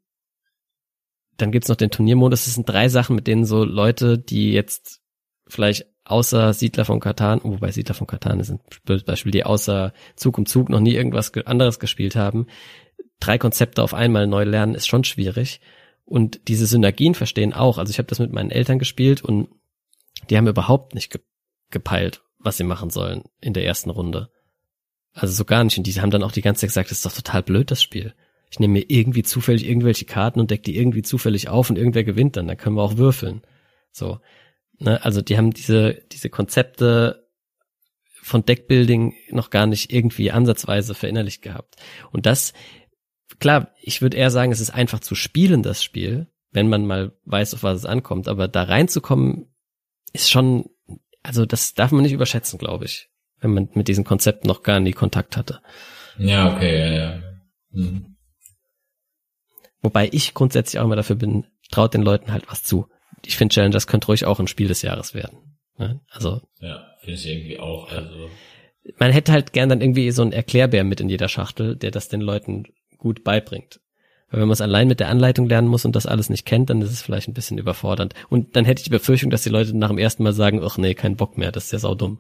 dann gibt's noch den Turniermodus. Das sind drei Sachen, mit denen so Leute, die jetzt vielleicht außer Siedler von Katan, wobei Siedler von Katan ein Beispiel, die außer Zug um Zug noch nie irgendwas anderes gespielt haben, drei Konzepte auf einmal neu lernen, ist schon schwierig. Und diese Synergien verstehen auch. Also ich habe das mit meinen Eltern gespielt und die haben überhaupt nicht ge gepeilt, was sie machen sollen in der ersten Runde. Also so gar nicht. Und die haben dann auch die ganze Zeit gesagt, das ist doch total blöd, das Spiel. Ich nehme mir irgendwie zufällig irgendwelche Karten und decke die irgendwie zufällig auf und irgendwer gewinnt dann. Dann können wir auch würfeln. So. Ne? Also die haben diese, diese Konzepte von Deckbuilding noch gar nicht irgendwie ansatzweise verinnerlicht gehabt. Und das, klar, ich würde eher sagen, es ist einfach zu spielen, das Spiel, wenn man mal weiß, auf was es ankommt. Aber da reinzukommen, ist schon, also das darf man nicht überschätzen, glaube ich, wenn man mit diesen Konzepten noch gar nie Kontakt hatte. Ja, okay, ja, ja. Mhm. Wobei ich grundsätzlich auch immer dafür bin, traut den Leuten halt was zu ich finde Challengers könnte ruhig auch ein Spiel des Jahres werden. Ne? Also. Ja, finde ich irgendwie auch. Also. Man hätte halt gern dann irgendwie so einen Erklärbär mit in jeder Schachtel, der das den Leuten gut beibringt. Weil wenn man es allein mit der Anleitung lernen muss und das alles nicht kennt, dann ist es vielleicht ein bisschen überfordernd. Und dann hätte ich die Befürchtung, dass die Leute nach dem ersten Mal sagen, ach nee, kein Bock mehr, das ist ja saudumm.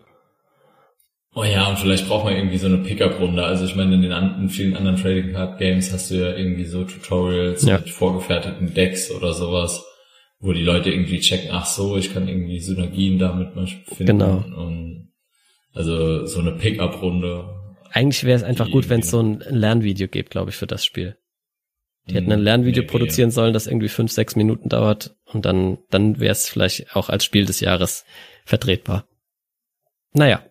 Oh ja, und vielleicht braucht man irgendwie so eine Pickup-Runde. Also ich meine, in den in vielen anderen Trading Card Games hast du ja irgendwie so Tutorials ja. mit vorgefertigten Decks oder sowas wo die Leute irgendwie checken, ach so, ich kann irgendwie Synergien damit mal finden. Genau. Und also so eine Pickup-Runde. Eigentlich wäre es einfach gut, wenn es so ein Lernvideo gibt, glaube ich, für das Spiel. Die hätten ein hm, Lernvideo nee, produzieren ja. sollen, das irgendwie fünf, sechs Minuten dauert und dann, dann wäre es vielleicht auch als Spiel des Jahres vertretbar. Naja.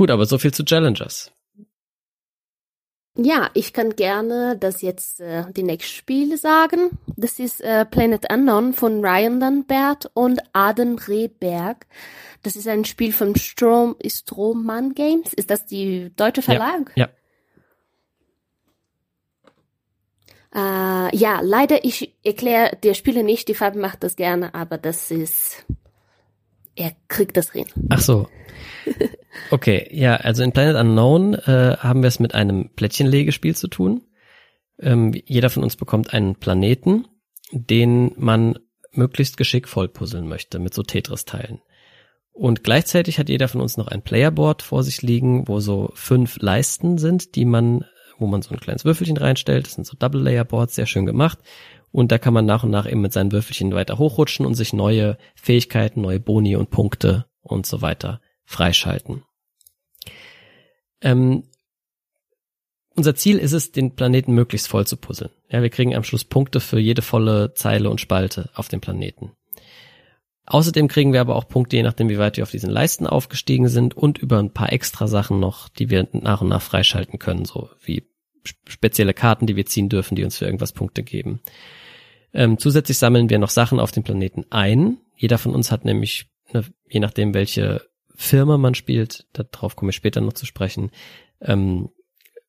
Gut, aber so viel zu Challengers. Ja, ich kann gerne das jetzt äh, die nächsten Spiele sagen. Das ist äh, Planet Unknown von Ryan Lambert und Aden Rehberg. Das ist ein Spiel von Strom, Strohmann Games. Ist das die deutsche Verlag? Ja. ja. Äh, ja, leider, ich erkläre der Spieler nicht, die Fabi macht das gerne, aber das ist, er kriegt das hin. Ach so. [LAUGHS] Okay, ja, also in Planet Unknown äh, haben wir es mit einem Plättchenlegespiel zu tun. Ähm, jeder von uns bekommt einen Planeten, den man möglichst geschickvoll puzzeln möchte mit so Tetris-Teilen. Und gleichzeitig hat jeder von uns noch ein Playerboard vor sich liegen, wo so fünf Leisten sind, die man, wo man so ein kleines Würfelchen reinstellt. Das sind so Double-Layer-Boards, sehr schön gemacht. Und da kann man nach und nach eben mit seinen Würfelchen weiter hochrutschen und sich neue Fähigkeiten, neue Boni und Punkte und so weiter freischalten. Ähm, unser Ziel ist es, den Planeten möglichst voll zu puzzeln. Ja, wir kriegen am Schluss Punkte für jede volle Zeile und Spalte auf dem Planeten. Außerdem kriegen wir aber auch Punkte, je nachdem, wie weit wir auf diesen Leisten aufgestiegen sind und über ein paar extra Sachen noch, die wir nach und nach freischalten können, so wie spezielle Karten, die wir ziehen dürfen, die uns für irgendwas Punkte geben. Ähm, zusätzlich sammeln wir noch Sachen auf dem Planeten ein. Jeder von uns hat nämlich, je nachdem, welche Firma man spielt, darauf komme ich später noch zu sprechen, ähm,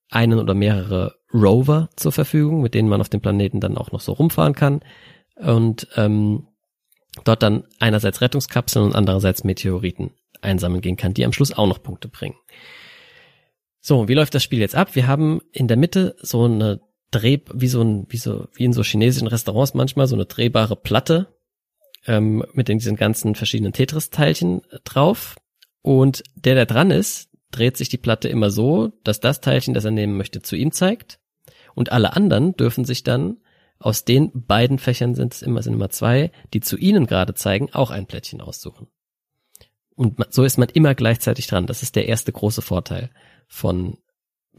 einen oder mehrere Rover zur Verfügung, mit denen man auf dem Planeten dann auch noch so rumfahren kann und ähm, dort dann einerseits Rettungskapseln und andererseits Meteoriten einsammeln gehen kann, die am Schluss auch noch Punkte bringen. So, wie läuft das Spiel jetzt ab? Wir haben in der Mitte so eine Dreh, wie so ein, wie so, wie in so chinesischen Restaurants manchmal, so eine drehbare Platte ähm, mit den, diesen ganzen verschiedenen Tetris-Teilchen drauf. Und der, der dran ist, dreht sich die Platte immer so, dass das Teilchen, das er nehmen möchte, zu ihm zeigt. Und alle anderen dürfen sich dann aus den beiden Fächern sind es immer, sind immer zwei, die zu ihnen gerade zeigen, auch ein Plättchen aussuchen. Und so ist man immer gleichzeitig dran. Das ist der erste große Vorteil von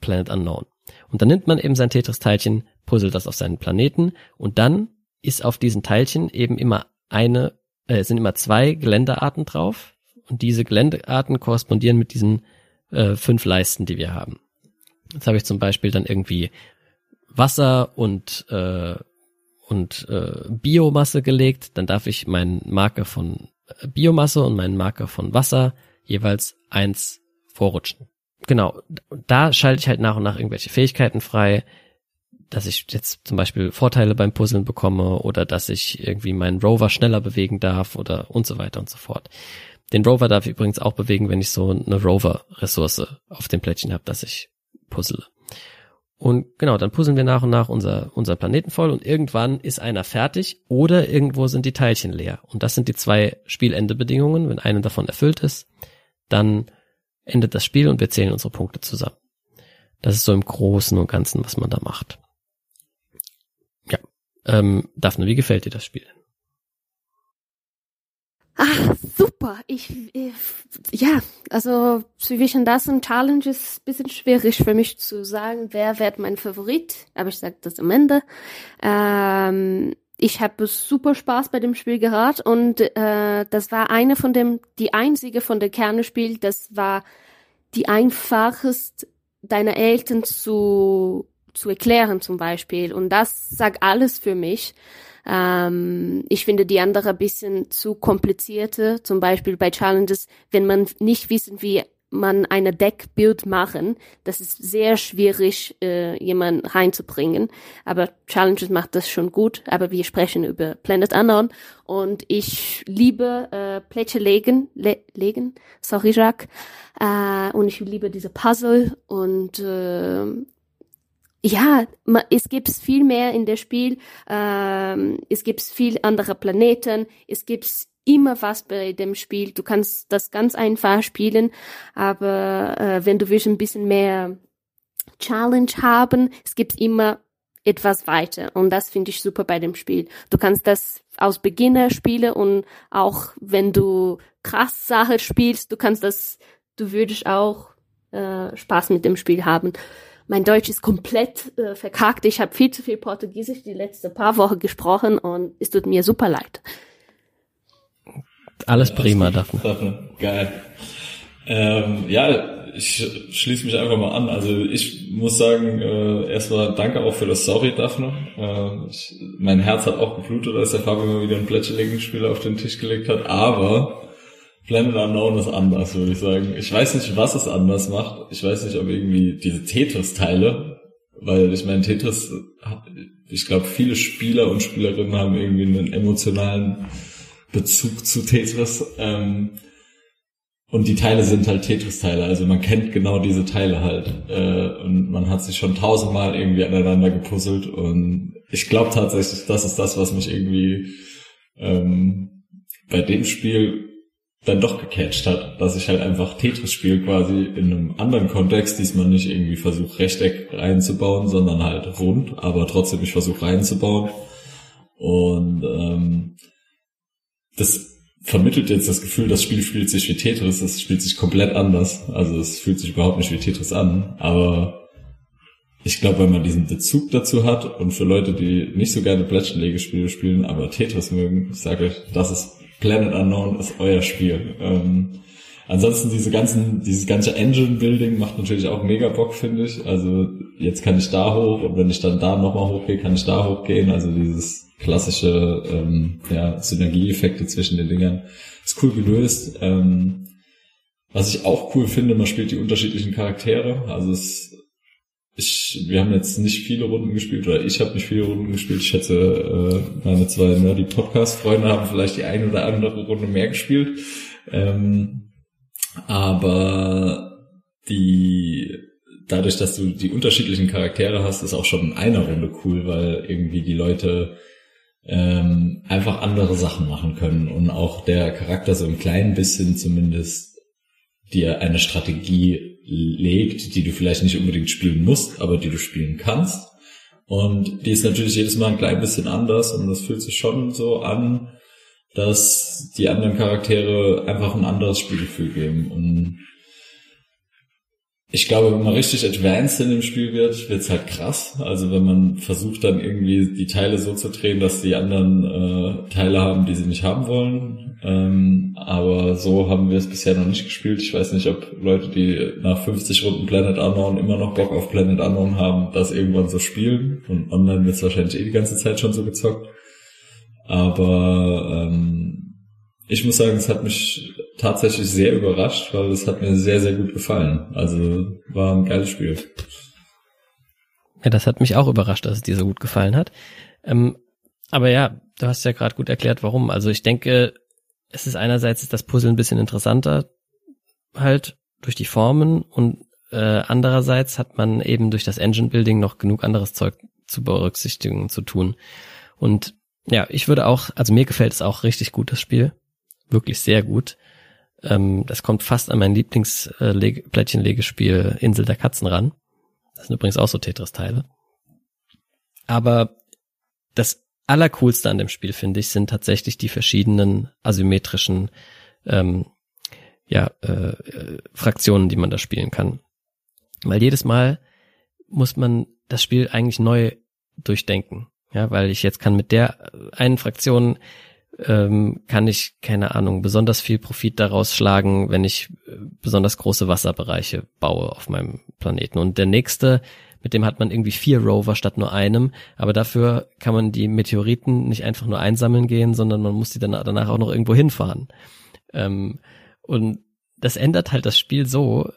Planet Unknown. Und dann nimmt man eben sein Tetris-Teilchen, puzzelt das auf seinen Planeten und dann ist auf diesen Teilchen eben immer eine, äh, sind immer zwei Geländearten drauf und diese Geländearten korrespondieren mit diesen äh, fünf Leisten, die wir haben. Jetzt habe ich zum Beispiel dann irgendwie Wasser und äh, und äh, Biomasse gelegt, dann darf ich meinen Marker von äh, Biomasse und meinen Marker von Wasser jeweils eins vorrutschen. Genau, da schalte ich halt nach und nach irgendwelche Fähigkeiten frei, dass ich jetzt zum Beispiel Vorteile beim Puzzeln bekomme oder dass ich irgendwie meinen Rover schneller bewegen darf oder und so weiter und so fort. Den Rover darf ich übrigens auch bewegen, wenn ich so eine Rover-Ressource auf dem Plättchen habe, dass ich puzzle. Und genau, dann puzzeln wir nach und nach unser, unser Planeten voll und irgendwann ist einer fertig oder irgendwo sind die Teilchen leer. Und das sind die zwei Spielendebedingungen. Wenn eine davon erfüllt ist, dann endet das Spiel und wir zählen unsere Punkte zusammen. Das ist so im Großen und Ganzen, was man da macht. Ja. Ähm, Daphne, wie gefällt dir das Spiel? Ah, super. Ich, ich ja, also zwischen das und Challenge ist ein bisschen schwierig für mich zu sagen, wer wird mein Favorit. Aber ich sage das am Ende. Ähm, ich habe super Spaß bei dem Spiel gehabt und äh, das war eine von dem, die einzige von der Kernespiel, das war die einfachest deiner Eltern zu zu erklären zum Beispiel und das sagt alles für mich. Ähm, ich finde die andere ein bisschen zu komplizierte, zum Beispiel bei Challenges, wenn man nicht wissen, wie man eine Deckbild machen, das ist sehr schwierig, äh, jemanden reinzubringen. Aber Challenges macht das schon gut. Aber wir sprechen über Planet Unknown und ich liebe äh, Plätze legen, le legen, sorry Jacques, äh, und ich liebe diese Puzzle und äh, ja, es gibt viel mehr in der Spiel. Ähm, es gibt viel andere Planeten. Es gibt immer was bei dem Spiel. Du kannst das ganz einfach spielen, aber äh, wenn du willst ein bisschen mehr Challenge haben, es gibt immer etwas weiter und das finde ich super bei dem Spiel. Du kannst das aus Beginner spielen und auch wenn du krass Sache spielst, du kannst das, du würdest auch äh, Spaß mit dem Spiel haben mein Deutsch ist komplett äh, verkackt. Ich habe viel zu viel Portugiesisch die letzten paar Wochen gesprochen und es tut mir super leid. Alles ja, prima, Daphne. Daphne. Geil. Ähm, ja, ich schließe mich einfach mal an. Also ich muss sagen, äh, erstmal danke auch für das Sorry, Daphne. Äh, ich, mein Herz hat auch geblutet, als der Fabio mal wieder ein Plätschelegen-Spiel auf den Tisch gelegt hat. Aber Planet Unknown ist anders, würde ich sagen. Ich weiß nicht, was es anders macht. Ich weiß nicht, ob irgendwie diese Tetris-Teile, weil ich meine, Tetris, ich glaube, viele Spieler und Spielerinnen haben irgendwie einen emotionalen Bezug zu Tetris. Ähm, und die Teile sind halt Tetris-Teile, also man kennt genau diese Teile halt. Äh, und man hat sich schon tausendmal irgendwie aneinander gepuzzelt. Und ich glaube tatsächlich, das ist das, was mich irgendwie ähm, bei dem Spiel dann doch gecatcht hat, dass ich halt einfach Tetris spiele quasi in einem anderen Kontext, diesmal nicht irgendwie versuche Rechteck reinzubauen, sondern halt rund, aber trotzdem ich versuche reinzubauen. Und ähm, das vermittelt jetzt das Gefühl, das Spiel spielt sich wie Tetris, es spielt sich komplett anders. Also es fühlt sich überhaupt nicht wie Tetris an, aber ich glaube, wenn man diesen Bezug dazu hat und für Leute, die nicht so gerne Plättchenlegespiele spielen, aber Tetris mögen, ich sage euch, das ist Planet Unknown ist euer Spiel. Ähm, ansonsten diese ganzen, dieses ganze Engine-Building macht natürlich auch mega Bock, finde ich. Also jetzt kann ich da hoch und wenn ich dann da nochmal hochgehe, kann ich da hochgehen. Also dieses klassische ähm, ja, Synergieeffekte zwischen den Dingern ist cool gelöst. Ähm, was ich auch cool finde, man spielt die unterschiedlichen Charaktere. Also es ich, wir haben jetzt nicht viele Runden gespielt oder ich habe nicht viele Runden gespielt. Ich schätze, äh, meine zwei Nerdy Podcast-Freunde haben vielleicht die eine oder andere Runde mehr gespielt. Ähm, aber die dadurch, dass du die unterschiedlichen Charaktere hast, ist auch schon in einer Runde cool, weil irgendwie die Leute ähm, einfach andere Sachen machen können und auch der Charakter so ein klein bisschen zumindest dir eine Strategie legt, die du vielleicht nicht unbedingt spielen musst, aber die du spielen kannst. Und die ist natürlich jedes Mal ein klein bisschen anders und das fühlt sich schon so an, dass die anderen Charaktere einfach ein anderes Spielgefühl geben. Und ich glaube, wenn man richtig advanced in dem Spiel wird, wird's halt krass. Also wenn man versucht dann irgendwie die Teile so zu drehen, dass die anderen äh, Teile haben, die sie nicht haben wollen. Ähm, aber so haben wir es bisher noch nicht gespielt. Ich weiß nicht, ob Leute, die nach 50 Runden Planet Unknown immer noch Bock auf Planet Unknown haben, das irgendwann so spielen. Und online wird's wahrscheinlich eh die ganze Zeit schon so gezockt. Aber ähm, ich muss sagen, es hat mich tatsächlich sehr überrascht, weil es hat mir sehr, sehr gut gefallen. Also war ein geiles Spiel. Ja, das hat mich auch überrascht, dass es dir so gut gefallen hat. Ähm, aber ja, du hast ja gerade gut erklärt, warum. Also ich denke, es ist einerseits das Puzzle ein bisschen interessanter, halt durch die Formen und äh, andererseits hat man eben durch das Engine Building noch genug anderes Zeug zu berücksichtigen zu tun. Und ja, ich würde auch, also mir gefällt es auch richtig gut, das Spiel wirklich sehr gut. Ähm, das kommt fast an mein Lieblings-Plättchenlegespiel Insel der Katzen ran. Das sind übrigens auch so Tetris-Teile. Aber das Allercoolste an dem Spiel, finde ich, sind tatsächlich die verschiedenen asymmetrischen ähm, ja, äh, Fraktionen, die man da spielen kann. Weil jedes Mal muss man das Spiel eigentlich neu durchdenken. Ja, weil ich jetzt kann mit der einen Fraktion ähm, kann ich, keine Ahnung, besonders viel Profit daraus schlagen, wenn ich äh, besonders große Wasserbereiche baue auf meinem Planeten. Und der nächste, mit dem hat man irgendwie vier Rover statt nur einem, aber dafür kann man die Meteoriten nicht einfach nur einsammeln gehen, sondern man muss die dann danach auch noch irgendwo hinfahren. Ähm, und das ändert halt das Spiel so,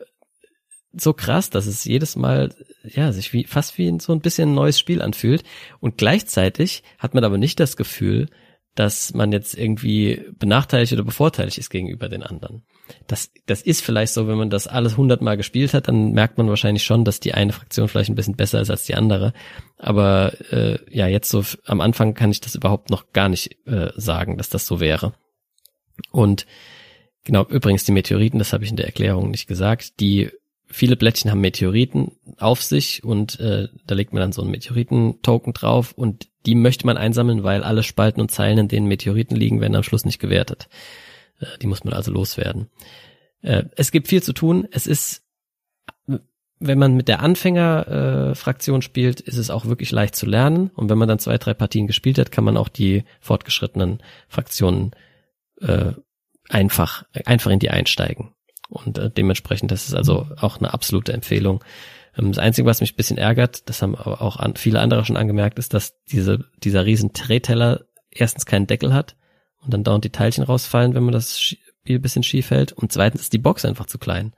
so krass, dass es jedes Mal ja sich wie fast wie so ein bisschen ein neues Spiel anfühlt und gleichzeitig hat man aber nicht das Gefühl, dass man jetzt irgendwie benachteiligt oder bevorteiligt ist gegenüber den anderen. Das, das ist vielleicht so, wenn man das alles hundertmal gespielt hat, dann merkt man wahrscheinlich schon, dass die eine Fraktion vielleicht ein bisschen besser ist als die andere. Aber äh, ja, jetzt so am Anfang kann ich das überhaupt noch gar nicht äh, sagen, dass das so wäre. Und genau, übrigens die Meteoriten, das habe ich in der Erklärung nicht gesagt, die viele Blättchen haben Meteoriten auf sich und äh, da legt man dann so einen Meteoriten-Token drauf und die möchte man einsammeln, weil alle Spalten und Zeilen, in denen Meteoriten liegen, werden am Schluss nicht gewertet. Äh, die muss man also loswerden. Äh, es gibt viel zu tun. Es ist, wenn man mit der Anfängerfraktion spielt, ist es auch wirklich leicht zu lernen. Und wenn man dann zwei, drei Partien gespielt hat, kann man auch die fortgeschrittenen Fraktionen äh, einfach, einfach in die einsteigen. Und dementsprechend, das ist also auch eine absolute Empfehlung. Ähm, das Einzige, was mich ein bisschen ärgert, das haben aber auch an, viele andere schon angemerkt, ist, dass diese, dieser riesen Drehteller erstens keinen Deckel hat und dann dauernd die Teilchen rausfallen, wenn man das Spiel ein bisschen schief hält. Und zweitens ist die Box einfach zu klein.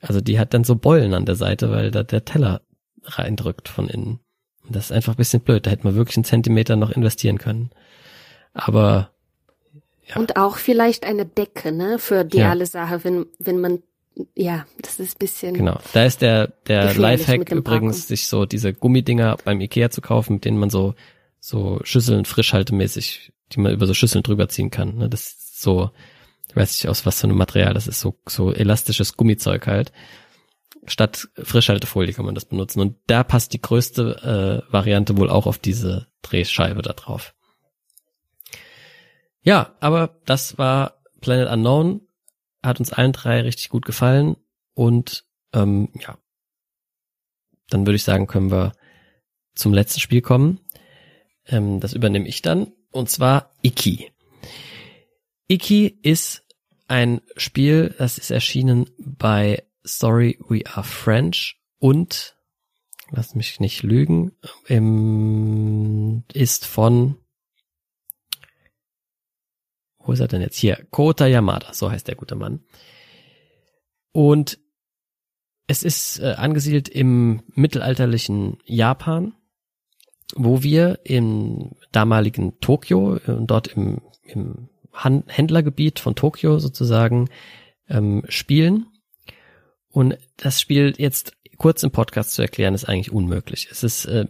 Also die hat dann so Beulen an der Seite, weil da der Teller reindrückt von innen. Und das ist einfach ein bisschen blöd. Da hätte man wirklich einen Zentimeter noch investieren können. Aber ja. Und auch vielleicht eine Decke, ne, für die ja. alle Sache, wenn, wenn man, ja, das ist bisschen. Genau. Da ist der, der Lifehack übrigens, sich so diese Gummidinger beim Ikea zu kaufen, mit denen man so, so Schüsseln frischhaltemäßig, die man über so Schüsseln drüber ziehen kann, ne, das ist so, ich weiß nicht aus was für einem Material, das ist so, so elastisches Gummizeug halt. Statt Frischhaltefolie kann man das benutzen. Und da passt die größte äh, Variante wohl auch auf diese Drehscheibe da drauf. Ja, aber das war Planet Unknown. Hat uns allen drei richtig gut gefallen. Und ähm, ja, dann würde ich sagen, können wir zum letzten Spiel kommen. Ähm, das übernehme ich dann. Und zwar Iki. Iki ist ein Spiel, das ist erschienen bei Sorry We Are French und, lass mich nicht lügen, ähm, ist von wo ist er denn jetzt? Hier, Kota Yamada, so heißt der gute Mann. Und es ist äh, angesiedelt im mittelalterlichen Japan, wo wir im damaligen Tokio, äh, dort im, im Händlergebiet von Tokio sozusagen ähm, spielen. Und das Spiel jetzt kurz im Podcast zu erklären, ist eigentlich unmöglich. Es ist äh,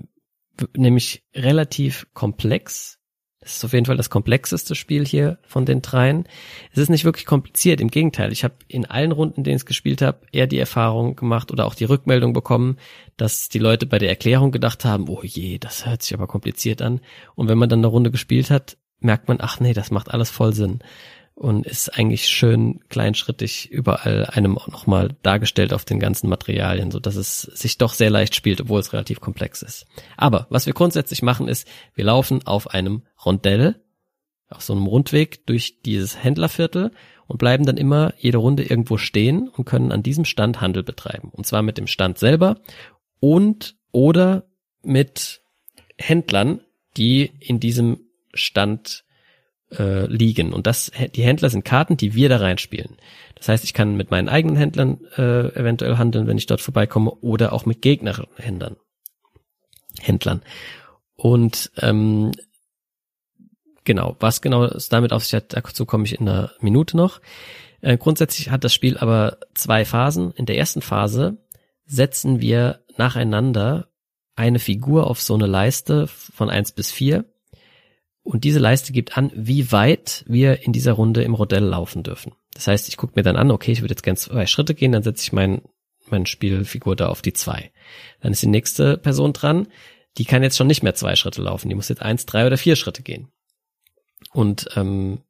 nämlich relativ komplex es ist auf jeden Fall das komplexeste Spiel hier von den dreien. Es ist nicht wirklich kompliziert, im Gegenteil. Ich habe in allen Runden, in denen ich es gespielt habe, eher die Erfahrung gemacht oder auch die Rückmeldung bekommen, dass die Leute bei der Erklärung gedacht haben, oh je, das hört sich aber kompliziert an. Und wenn man dann eine Runde gespielt hat, merkt man, ach nee, das macht alles voll Sinn und ist eigentlich schön kleinschrittig überall einem auch nochmal dargestellt auf den ganzen Materialien, so dass es sich doch sehr leicht spielt, obwohl es relativ komplex ist. Aber was wir grundsätzlich machen ist, wir laufen auf einem Rondell, auf so einem Rundweg durch dieses Händlerviertel und bleiben dann immer jede Runde irgendwo stehen und können an diesem Stand Handel betreiben. Und zwar mit dem Stand selber und oder mit Händlern, die in diesem Stand äh, liegen. Und das, die Händler sind Karten, die wir da reinspielen. Das heißt, ich kann mit meinen eigenen Händlern äh, eventuell handeln, wenn ich dort vorbeikomme, oder auch mit Gegnerhändlern. Händlern. Und ähm, genau, was genau es damit auf sich hat, dazu komme ich in einer Minute noch. Äh, grundsätzlich hat das Spiel aber zwei Phasen. In der ersten Phase setzen wir nacheinander eine Figur auf so eine Leiste von eins bis vier und diese Leiste gibt an, wie weit wir in dieser Runde im Rodell laufen dürfen. Das heißt, ich gucke mir dann an, okay, ich würde jetzt gerne zwei Schritte gehen, dann setze ich mein, meine Spielfigur da auf die zwei. Dann ist die nächste Person dran, die kann jetzt schon nicht mehr zwei Schritte laufen, die muss jetzt eins, drei oder vier Schritte gehen. Und ähm,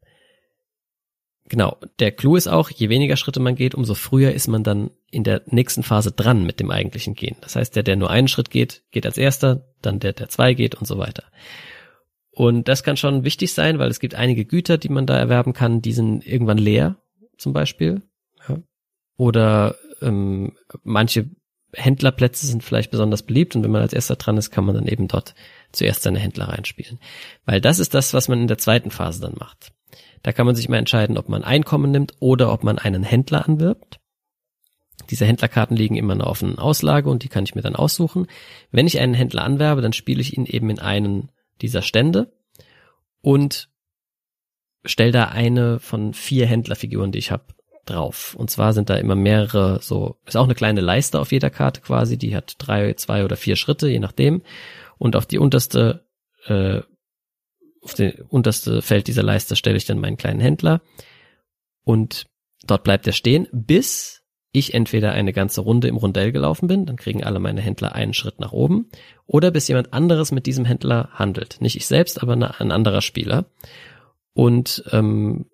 genau, der Clou ist auch, je weniger Schritte man geht, umso früher ist man dann in der nächsten Phase dran mit dem eigentlichen Gehen. Das heißt, der, der nur einen Schritt geht, geht als erster, dann der, der zwei geht und so weiter. Und das kann schon wichtig sein, weil es gibt einige Güter, die man da erwerben kann, die sind irgendwann leer, zum Beispiel. Ja. Oder ähm, manche Händlerplätze sind vielleicht besonders beliebt und wenn man als erster dran ist, kann man dann eben dort zuerst seine Händler reinspielen. Weil das ist das, was man in der zweiten Phase dann macht. Da kann man sich mal entscheiden, ob man Einkommen nimmt oder ob man einen Händler anwirbt. Diese Händlerkarten liegen immer in einer offenen Auslage und die kann ich mir dann aussuchen. Wenn ich einen Händler anwerbe, dann spiele ich ihn eben in einen dieser Stände und stell da eine von vier Händlerfiguren, die ich habe, drauf. Und zwar sind da immer mehrere, so, ist auch eine kleine Leiste auf jeder Karte quasi, die hat drei, zwei oder vier Schritte, je nachdem. Und auf die unterste, äh, auf den unterste Feld dieser Leiste stelle ich dann meinen kleinen Händler. Und dort bleibt er stehen, bis ich entweder eine ganze Runde im Rondell gelaufen bin, dann kriegen alle meine Händler einen Schritt nach oben, oder bis jemand anderes mit diesem Händler handelt. Nicht ich selbst, aber ein anderer Spieler. Und ähm,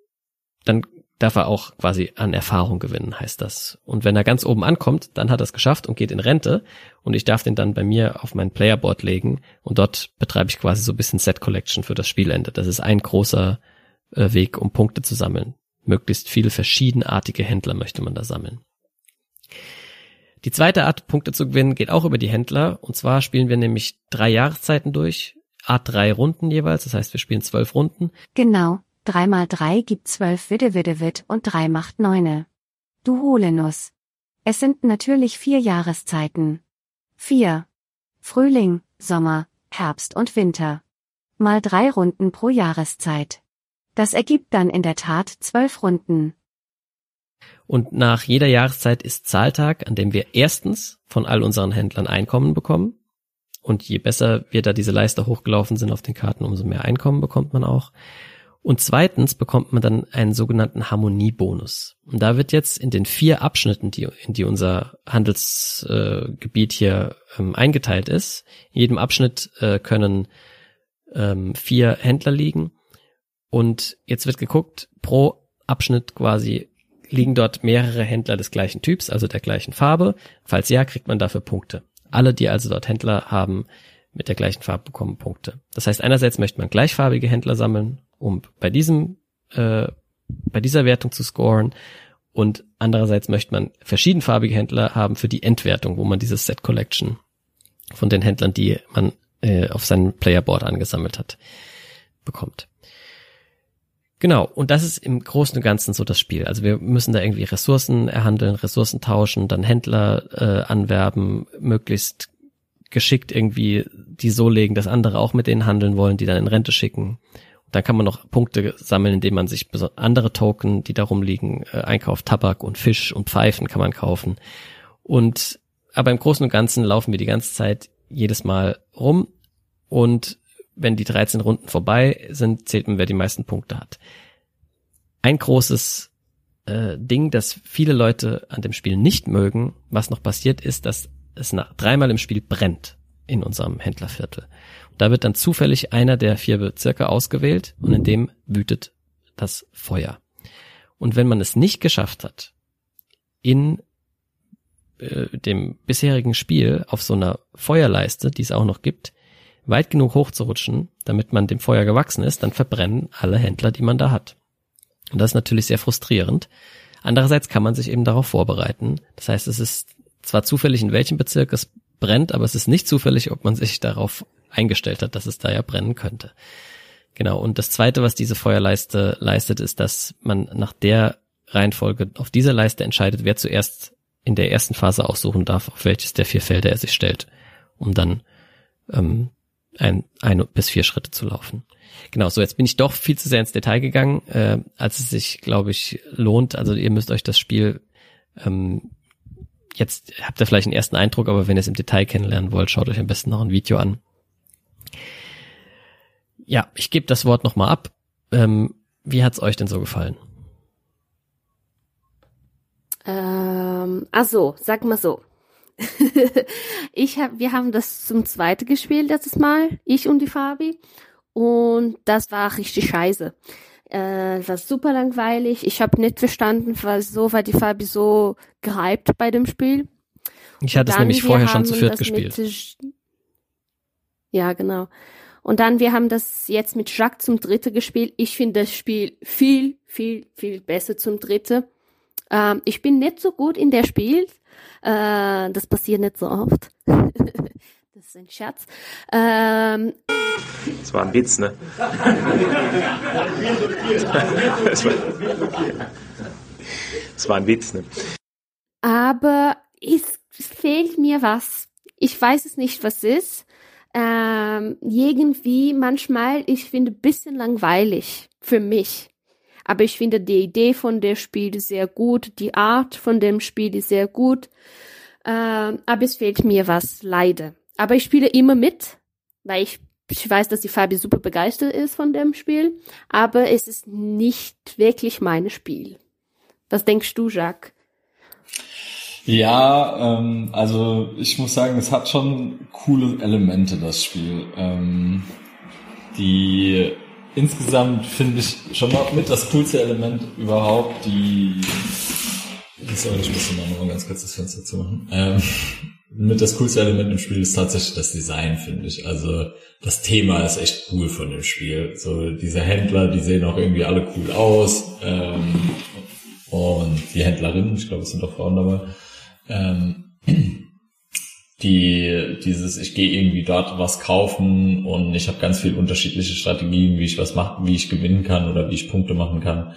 dann darf er auch quasi an Erfahrung gewinnen, heißt das. Und wenn er ganz oben ankommt, dann hat er es geschafft und geht in Rente und ich darf den dann bei mir auf mein Playerboard legen und dort betreibe ich quasi so ein bisschen Set Collection für das Spielende. Das ist ein großer äh, Weg, um Punkte zu sammeln. Möglichst viele verschiedenartige Händler möchte man da sammeln. Die zweite Art, Punkte zu gewinnen, geht auch über die Händler. Und zwar spielen wir nämlich drei Jahreszeiten durch, Art drei Runden jeweils. Das heißt, wir spielen zwölf Runden. Genau. Drei mal drei gibt zwölf Widde Widde Widd und drei macht neune. Du Holenuss. Es sind natürlich vier Jahreszeiten. Vier. Frühling, Sommer, Herbst und Winter. Mal drei Runden pro Jahreszeit. Das ergibt dann in der Tat zwölf Runden. Und nach jeder Jahreszeit ist Zahltag, an dem wir erstens von all unseren Händlern Einkommen bekommen. Und je besser wir da diese Leiste hochgelaufen sind auf den Karten, umso mehr Einkommen bekommt man auch. Und zweitens bekommt man dann einen sogenannten Harmoniebonus. Und da wird jetzt in den vier Abschnitten, die, in die unser Handelsgebiet äh, hier ähm, eingeteilt ist, in jedem Abschnitt äh, können ähm, vier Händler liegen. Und jetzt wird geguckt, pro Abschnitt quasi liegen dort mehrere Händler des gleichen Typs, also der gleichen Farbe? Falls ja, kriegt man dafür Punkte. Alle, die also dort Händler haben mit der gleichen Farbe, bekommen Punkte. Das heißt, einerseits möchte man gleichfarbige Händler sammeln, um bei diesem, äh, bei dieser Wertung zu scoren. Und andererseits möchte man verschiedenfarbige Händler haben für die Endwertung, wo man dieses Set Collection von den Händlern, die man äh, auf seinem Playerboard angesammelt hat, bekommt. Genau, und das ist im Großen und Ganzen so das Spiel. Also wir müssen da irgendwie Ressourcen erhandeln, Ressourcen tauschen, dann Händler äh, anwerben, möglichst geschickt irgendwie die so legen, dass andere auch mit denen handeln wollen, die dann in Rente schicken. Und dann kann man noch Punkte sammeln, indem man sich andere Token, die darum liegen, äh, einkauft. Tabak und Fisch und Pfeifen kann man kaufen. Und aber im Großen und Ganzen laufen wir die ganze Zeit jedes Mal rum und wenn die 13 Runden vorbei sind, zählt man, wer die meisten Punkte hat. Ein großes äh, Ding, das viele Leute an dem Spiel nicht mögen, was noch passiert, ist, dass es nach dreimal im Spiel brennt. in unserem Händlerviertel. Da wird dann zufällig einer der vier Bezirke ausgewählt und in dem wütet das Feuer. Und wenn man es nicht geschafft hat, in äh, dem bisherigen Spiel auf so einer Feuerleiste, die es auch noch gibt, weit genug hochzurutschen, damit man dem Feuer gewachsen ist, dann verbrennen alle Händler, die man da hat. Und das ist natürlich sehr frustrierend. Andererseits kann man sich eben darauf vorbereiten. Das heißt, es ist zwar zufällig, in welchem Bezirk es brennt, aber es ist nicht zufällig, ob man sich darauf eingestellt hat, dass es da ja brennen könnte. Genau. Und das zweite, was diese Feuerleiste leistet, ist, dass man nach der Reihenfolge auf dieser Leiste entscheidet, wer zuerst in der ersten Phase aussuchen darf, auf welches der vier Felder er sich stellt, um dann ähm, ein, ein bis vier Schritte zu laufen. Genau, so jetzt bin ich doch viel zu sehr ins Detail gegangen, äh, als es sich, glaube ich, lohnt. Also ihr müsst euch das Spiel ähm, jetzt habt ihr vielleicht einen ersten Eindruck, aber wenn ihr es im Detail kennenlernen wollt, schaut euch am besten noch ein Video an. Ja, ich gebe das Wort nochmal ab. Ähm, wie hat's euch denn so gefallen? Ähm, also, sag mal so. [LAUGHS] ich hab, wir haben das zum zweiten gespielt letztes Mal, ich und die Fabi. Und das war richtig scheiße. Äh, war super langweilig. Ich habe nicht verstanden, was so war die Fabi so gehypt bei dem Spiel. Ich hatte es nämlich vorher schon zu viert gespielt. Mit, ja, genau. Und dann, wir haben das jetzt mit Jacques zum dritten gespielt. Ich finde das Spiel viel, viel, viel besser zum dritten. Ähm, ich bin nicht so gut in der Spiel. Äh, das passiert nicht so oft. [LAUGHS] das ist ein Scherz. Ähm, das war ein Witz, ne? das, war, das war ein Witz, ne? Aber es fehlt mir was. Ich weiß es nicht, was ist. Ähm, irgendwie manchmal, ich finde, bisschen langweilig für mich. Aber ich finde die Idee von der Spiel sehr gut, die Art von dem Spiel ist sehr gut. Ähm, aber es fehlt mir was, leider. Aber ich spiele immer mit, weil ich, ich weiß, dass die Fabi super begeistert ist von dem Spiel. Aber es ist nicht wirklich mein Spiel. Was denkst du, Jacques? Ja, ähm, also ich muss sagen, es hat schon coole Elemente, das Spiel. Ähm, die insgesamt finde ich schon noch mit das coolste Element überhaupt, die Sorry, ich muss mal noch ganz kurz das Fenster zu machen. Ähm, mit das coolste Element im Spiel ist tatsächlich das Design, finde ich. Also das Thema ist echt cool von dem Spiel. So diese Händler, die sehen auch irgendwie alle cool aus. Ähm, und die Händlerinnen, ich glaube, es sind doch Frauen dabei. Ähm, die dieses ich gehe irgendwie dort was kaufen und ich habe ganz viele unterschiedliche Strategien, wie ich was machen, wie ich gewinnen kann oder wie ich Punkte machen kann.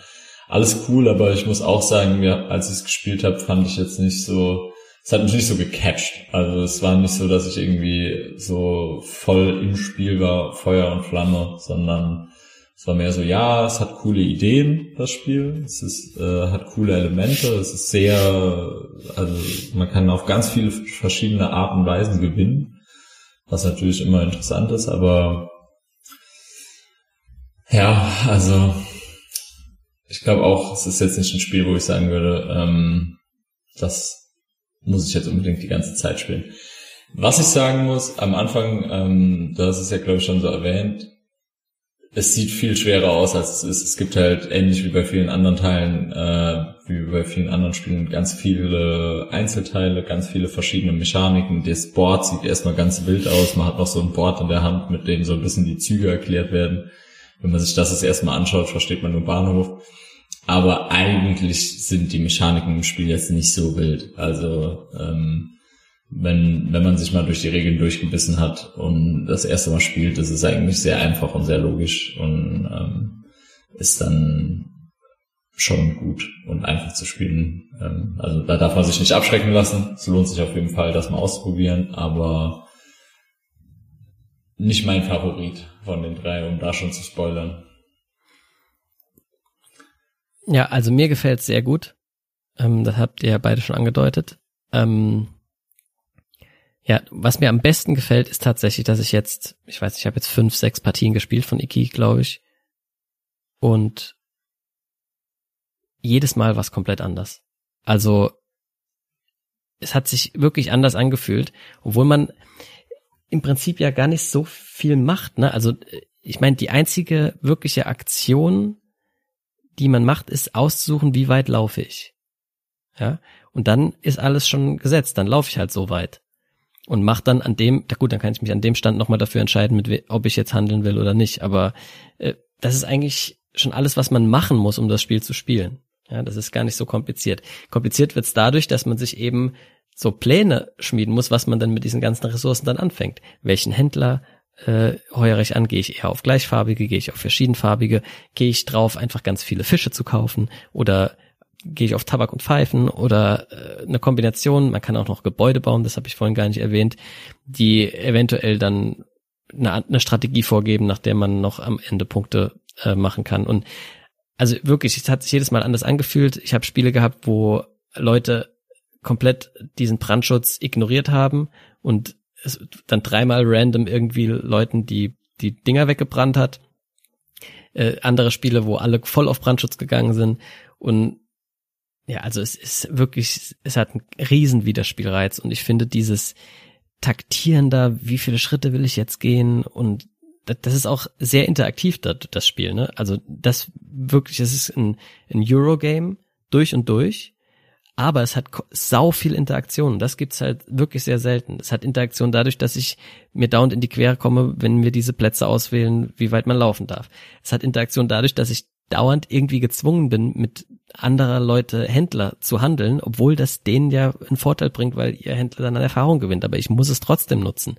Alles cool, aber ich muss auch sagen, mir, als ich es gespielt habe, fand ich jetzt nicht so, es hat mich nicht so gecatcht. Also es war nicht so, dass ich irgendwie so voll im Spiel war, Feuer und Flamme, sondern es war mehr so, ja, es hat coole Ideen, das Spiel. Es ist, äh, hat coole Elemente. Es ist sehr, also man kann auf ganz viele verschiedene Arten und Weisen gewinnen, was natürlich immer interessant ist, aber ja, also ich glaube auch, es ist jetzt nicht ein Spiel, wo ich sagen würde, ähm, das muss ich jetzt unbedingt die ganze Zeit spielen. Was ich sagen muss, am Anfang, ähm, hast es ja glaube ich schon so erwähnt, es sieht viel schwerer aus, als es ist. Es gibt halt ähnlich wie bei vielen anderen Teilen, äh, wie bei vielen anderen Spielen, ganz viele Einzelteile, ganz viele verschiedene Mechaniken. Das Board sieht erstmal ganz wild aus. Man hat noch so ein Board in der Hand, mit dem so ein bisschen die Züge erklärt werden. Wenn man sich das das erstmal anschaut, versteht man nur Bahnhof. Aber eigentlich sind die Mechaniken im Spiel jetzt nicht so wild. Also ähm, wenn, wenn man sich mal durch die Regeln durchgebissen hat und das erste Mal spielt, ist es eigentlich sehr einfach und sehr logisch und ähm, ist dann schon gut und einfach zu spielen. Ähm, also da darf man sich nicht abschrecken lassen. Es lohnt sich auf jeden Fall, das mal auszuprobieren, aber nicht mein Favorit von den drei, um da schon zu spoilern. Ja, also mir gefällt es sehr gut. Ähm, das habt ihr ja beide schon angedeutet. Ähm, ja, was mir am besten gefällt, ist tatsächlich, dass ich jetzt, ich weiß, ich habe jetzt fünf, sechs Partien gespielt von Iki, glaube ich. Und jedes Mal was komplett anders. Also es hat sich wirklich anders angefühlt, obwohl man im Prinzip ja gar nicht so viel macht. Ne? Also ich meine, die einzige wirkliche Aktion, die man macht, ist auszusuchen, wie weit laufe ich. Ja, und dann ist alles schon gesetzt. Dann laufe ich halt so weit und mach dann an dem, gut, dann kann ich mich an dem Stand nochmal dafür entscheiden, mit, ob ich jetzt handeln will oder nicht. Aber äh, das ist eigentlich schon alles, was man machen muss, um das Spiel zu spielen. Ja, das ist gar nicht so kompliziert. Kompliziert wird's dadurch, dass man sich eben so Pläne schmieden muss, was man dann mit diesen ganzen Ressourcen dann anfängt. Welchen Händler äh, heuere ich an? Gehe ich eher auf gleichfarbige? Gehe ich auf verschiedenfarbige? Gehe ich drauf, einfach ganz viele Fische zu kaufen? Oder gehe ich auf Tabak und Pfeifen? Oder äh, eine Kombination? Man kann auch noch Gebäude bauen, das habe ich vorhin gar nicht erwähnt, die eventuell dann eine, eine Strategie vorgeben, nach der man noch am Ende Punkte äh, machen kann. Und also wirklich, es hat sich jedes Mal anders angefühlt. Ich habe Spiele gehabt, wo Leute komplett diesen Brandschutz ignoriert haben und es dann dreimal random irgendwie Leuten die die Dinger weggebrannt hat. Äh, andere Spiele, wo alle voll auf Brandschutz gegangen sind und ja, also es ist wirklich, es hat einen riesen Widerspielreiz und ich finde dieses Taktieren da, wie viele Schritte will ich jetzt gehen und das ist auch sehr interaktiv, das Spiel, ne? Also das wirklich, es ist ein, ein Eurogame durch und durch, aber es hat sau viel Interaktion. Das gibt's halt wirklich sehr selten. Es hat Interaktion dadurch, dass ich mir dauernd in die Quere komme, wenn wir diese Plätze auswählen, wie weit man laufen darf. Es hat Interaktion dadurch, dass ich dauernd irgendwie gezwungen bin, mit anderer Leute Händler zu handeln, obwohl das denen ja einen Vorteil bringt, weil ihr Händler dann an Erfahrung gewinnt. Aber ich muss es trotzdem nutzen.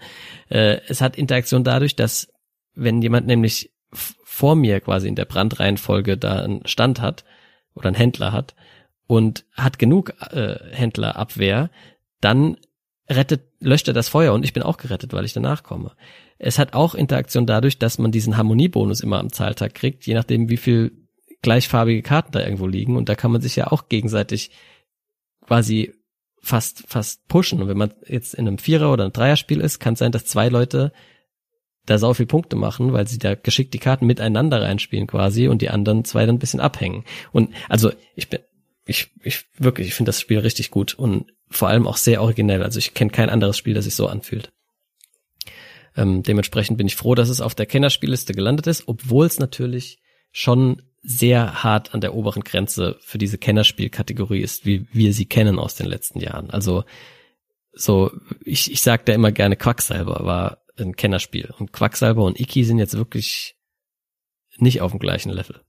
Äh, es hat Interaktion dadurch, dass wenn jemand nämlich vor mir quasi in der Brandreihenfolge da einen Stand hat oder einen Händler hat und hat genug äh, Händlerabwehr, dann rettet, löscht er das Feuer und ich bin auch gerettet, weil ich danach komme. Es hat auch Interaktion dadurch, dass man diesen Harmoniebonus immer am Zahltag kriegt, je nachdem, wie viel gleichfarbige Karten da irgendwo liegen. Und da kann man sich ja auch gegenseitig quasi fast, fast pushen. Und wenn man jetzt in einem Vierer- oder einem Dreierspiel ist, kann es sein, dass zwei Leute da sau viel Punkte machen, weil sie da geschickt die Karten miteinander reinspielen quasi und die anderen zwei dann ein bisschen abhängen. Und also ich bin, ich, ich wirklich, ich finde das Spiel richtig gut und vor allem auch sehr originell. Also ich kenne kein anderes Spiel, das sich so anfühlt. Ähm, dementsprechend bin ich froh, dass es auf der Kennerspielliste gelandet ist, obwohl es natürlich schon sehr hart an der oberen Grenze für diese Kennerspielkategorie ist, wie wir sie kennen aus den letzten Jahren. Also so, ich, ich sag da immer gerne Quacksalber war ein Kennerspiel. Und Quacksalber und Iki sind jetzt wirklich nicht auf dem gleichen Level.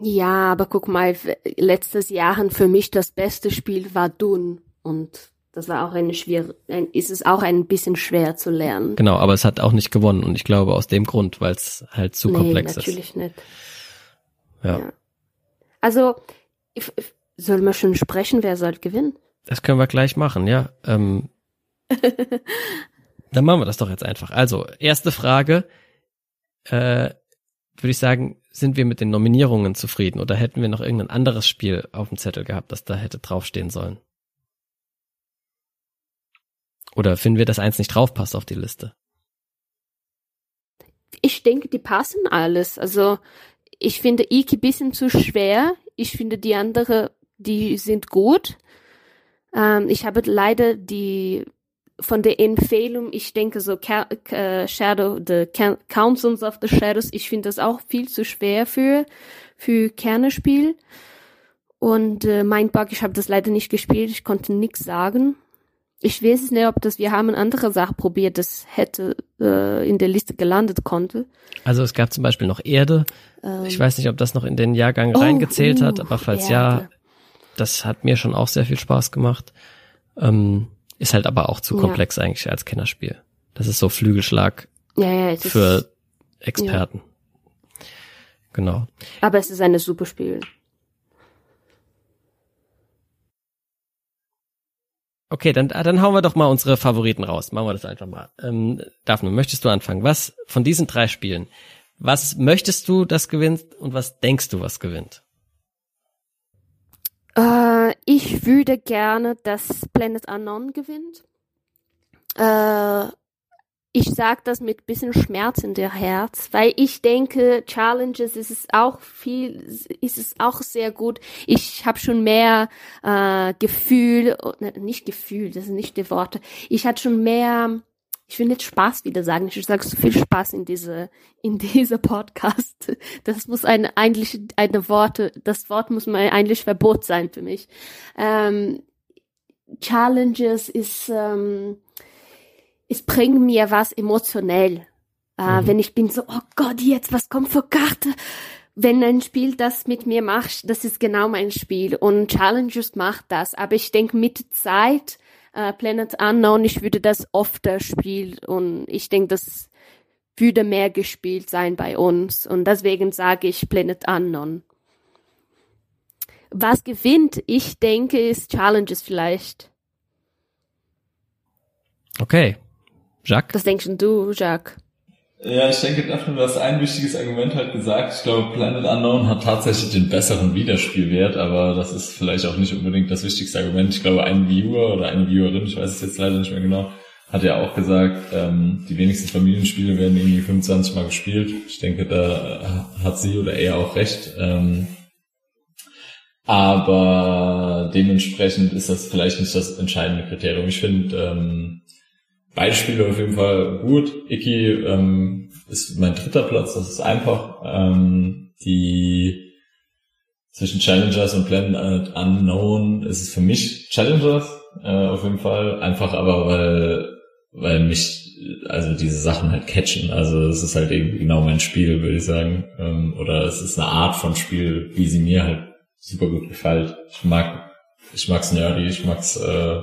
Ja, aber guck mal, letztes Jahr für mich das beste Spiel war Dun und das war auch eine schwere, ein, ist es auch ein bisschen schwer zu lernen. Genau, aber es hat auch nicht gewonnen und ich glaube aus dem Grund, weil es halt zu nee, komplex natürlich ist. nicht. Ja. Ja. Also, if, if, soll man schon sprechen, wer soll gewinnen? Das können wir gleich machen, ja. Ähm, [LAUGHS] dann machen wir das doch jetzt einfach. Also, erste Frage. Äh, würde ich sagen, sind wir mit den Nominierungen zufrieden oder hätten wir noch irgendein anderes Spiel auf dem Zettel gehabt, das da hätte draufstehen sollen? Oder finden wir, dass eins nicht draufpasst auf die Liste? Ich denke, die passen alles. Also, ich finde Iki bisschen zu schwer. Ich finde die andere, die sind gut. Ähm, ich habe leider die von der Empfehlung, ich denke so äh, Shadow, the Councils of the Shadows, ich finde das auch viel zu schwer für für Kernespiel. Und äh, Mindbug, ich habe das leider nicht gespielt, ich konnte nichts sagen. Ich weiß es nicht, ob das, wir haben eine andere Sache probiert, das hätte äh, in der Liste gelandet konnte. Also es gab zum Beispiel noch Erde. Ähm, Ich weiß nicht, ob das noch in den Jahrgang Oh, reingezählt hat, uh, aber falls Erde. ja, das hat mir schon auch sehr viel Spaß gemacht. Ähm, ist halt aber auch zu Ja. komplex eigentlich als Kennerspiel. Das ist so Flügelschlag ja, ja, es ist, für Experten. Genau. aber es ist ein super Spiel. Okay, dann, ah, dann hauen wir doch mal unsere Favoriten raus. Machen wir das einfach mal. Ähm, Daphne, möchtest du anfangen? Was von diesen drei Spielen, was möchtest du, das gewinnt und was denkst du, was gewinnt? Äh, ich würde gerne, dass Planet Unknown gewinnt. Äh, ich sag das mit bisschen Schmerz in der Herz, weil ich denke, Challenges ist es auch viel, ist es auch sehr gut. Ich habe schon mehr äh, Gefühl, ne, nicht Gefühl, das sind nicht die Worte. Ich hatte schon mehr, ich will nicht Spaß wieder sagen. Ich sage so viel Spaß in diese in diese Podcast. Das muss ein eigentlich eine Worte, das Wort muss mal eigentlich Verbot sein für mich. Ähm, Challenges ist ähm, es bringt mir was emotionell. Äh, mhm. Wenn ich bin so, oh Gott, jetzt, was kommt für Karte? Wenn ein Spiel das mit mir macht, das ist genau mein Spiel. Und Challenges macht das. Aber ich denke, mit Zeit, äh, Planet Unknown, ich würde das öfter spielen. Und ich denke, das würde mehr gespielt sein bei uns. Und deswegen sage ich Planet Unknown. Was gewinnt, ich denke, ist Challenges vielleicht. Okay, Jacques? Was denkst du, Jacques? Ja, ich denke, Daphne, du hast ein wichtiges Argument halt gesagt. Ich glaube, Planet Unknown hat tatsächlich den besseren Wiederspielwert, aber das ist vielleicht auch nicht unbedingt das wichtigste Argument. Ich glaube, ein Viewer oder eine Viewerin, ich weiß es jetzt leider nicht mehr genau, hat ja auch gesagt, ähm, die wenigsten Familienspiele werden irgendwie 25 Mal gespielt. Ich denke, da hat sie oder er auch recht. Ähm, aber dementsprechend ist das vielleicht nicht das entscheidende Kriterium. Ich finde, ähm, beide Spiele auf jeden Fall gut. Iki ähm, ist mein dritter Platz, das ist einfach. Ähm, die zwischen Challengers und Planet Unknown ist es für mich Challengers äh, auf jeden Fall. Einfach aber, weil, weil mich also diese Sachen halt catchen. Also es ist halt eben genau mein Spiel, würde ich sagen. Ähm, oder es ist eine Art von Spiel, wie sie mir halt super gut gefällt. Ich mag, ich mag's nerdy, ich mag's äh,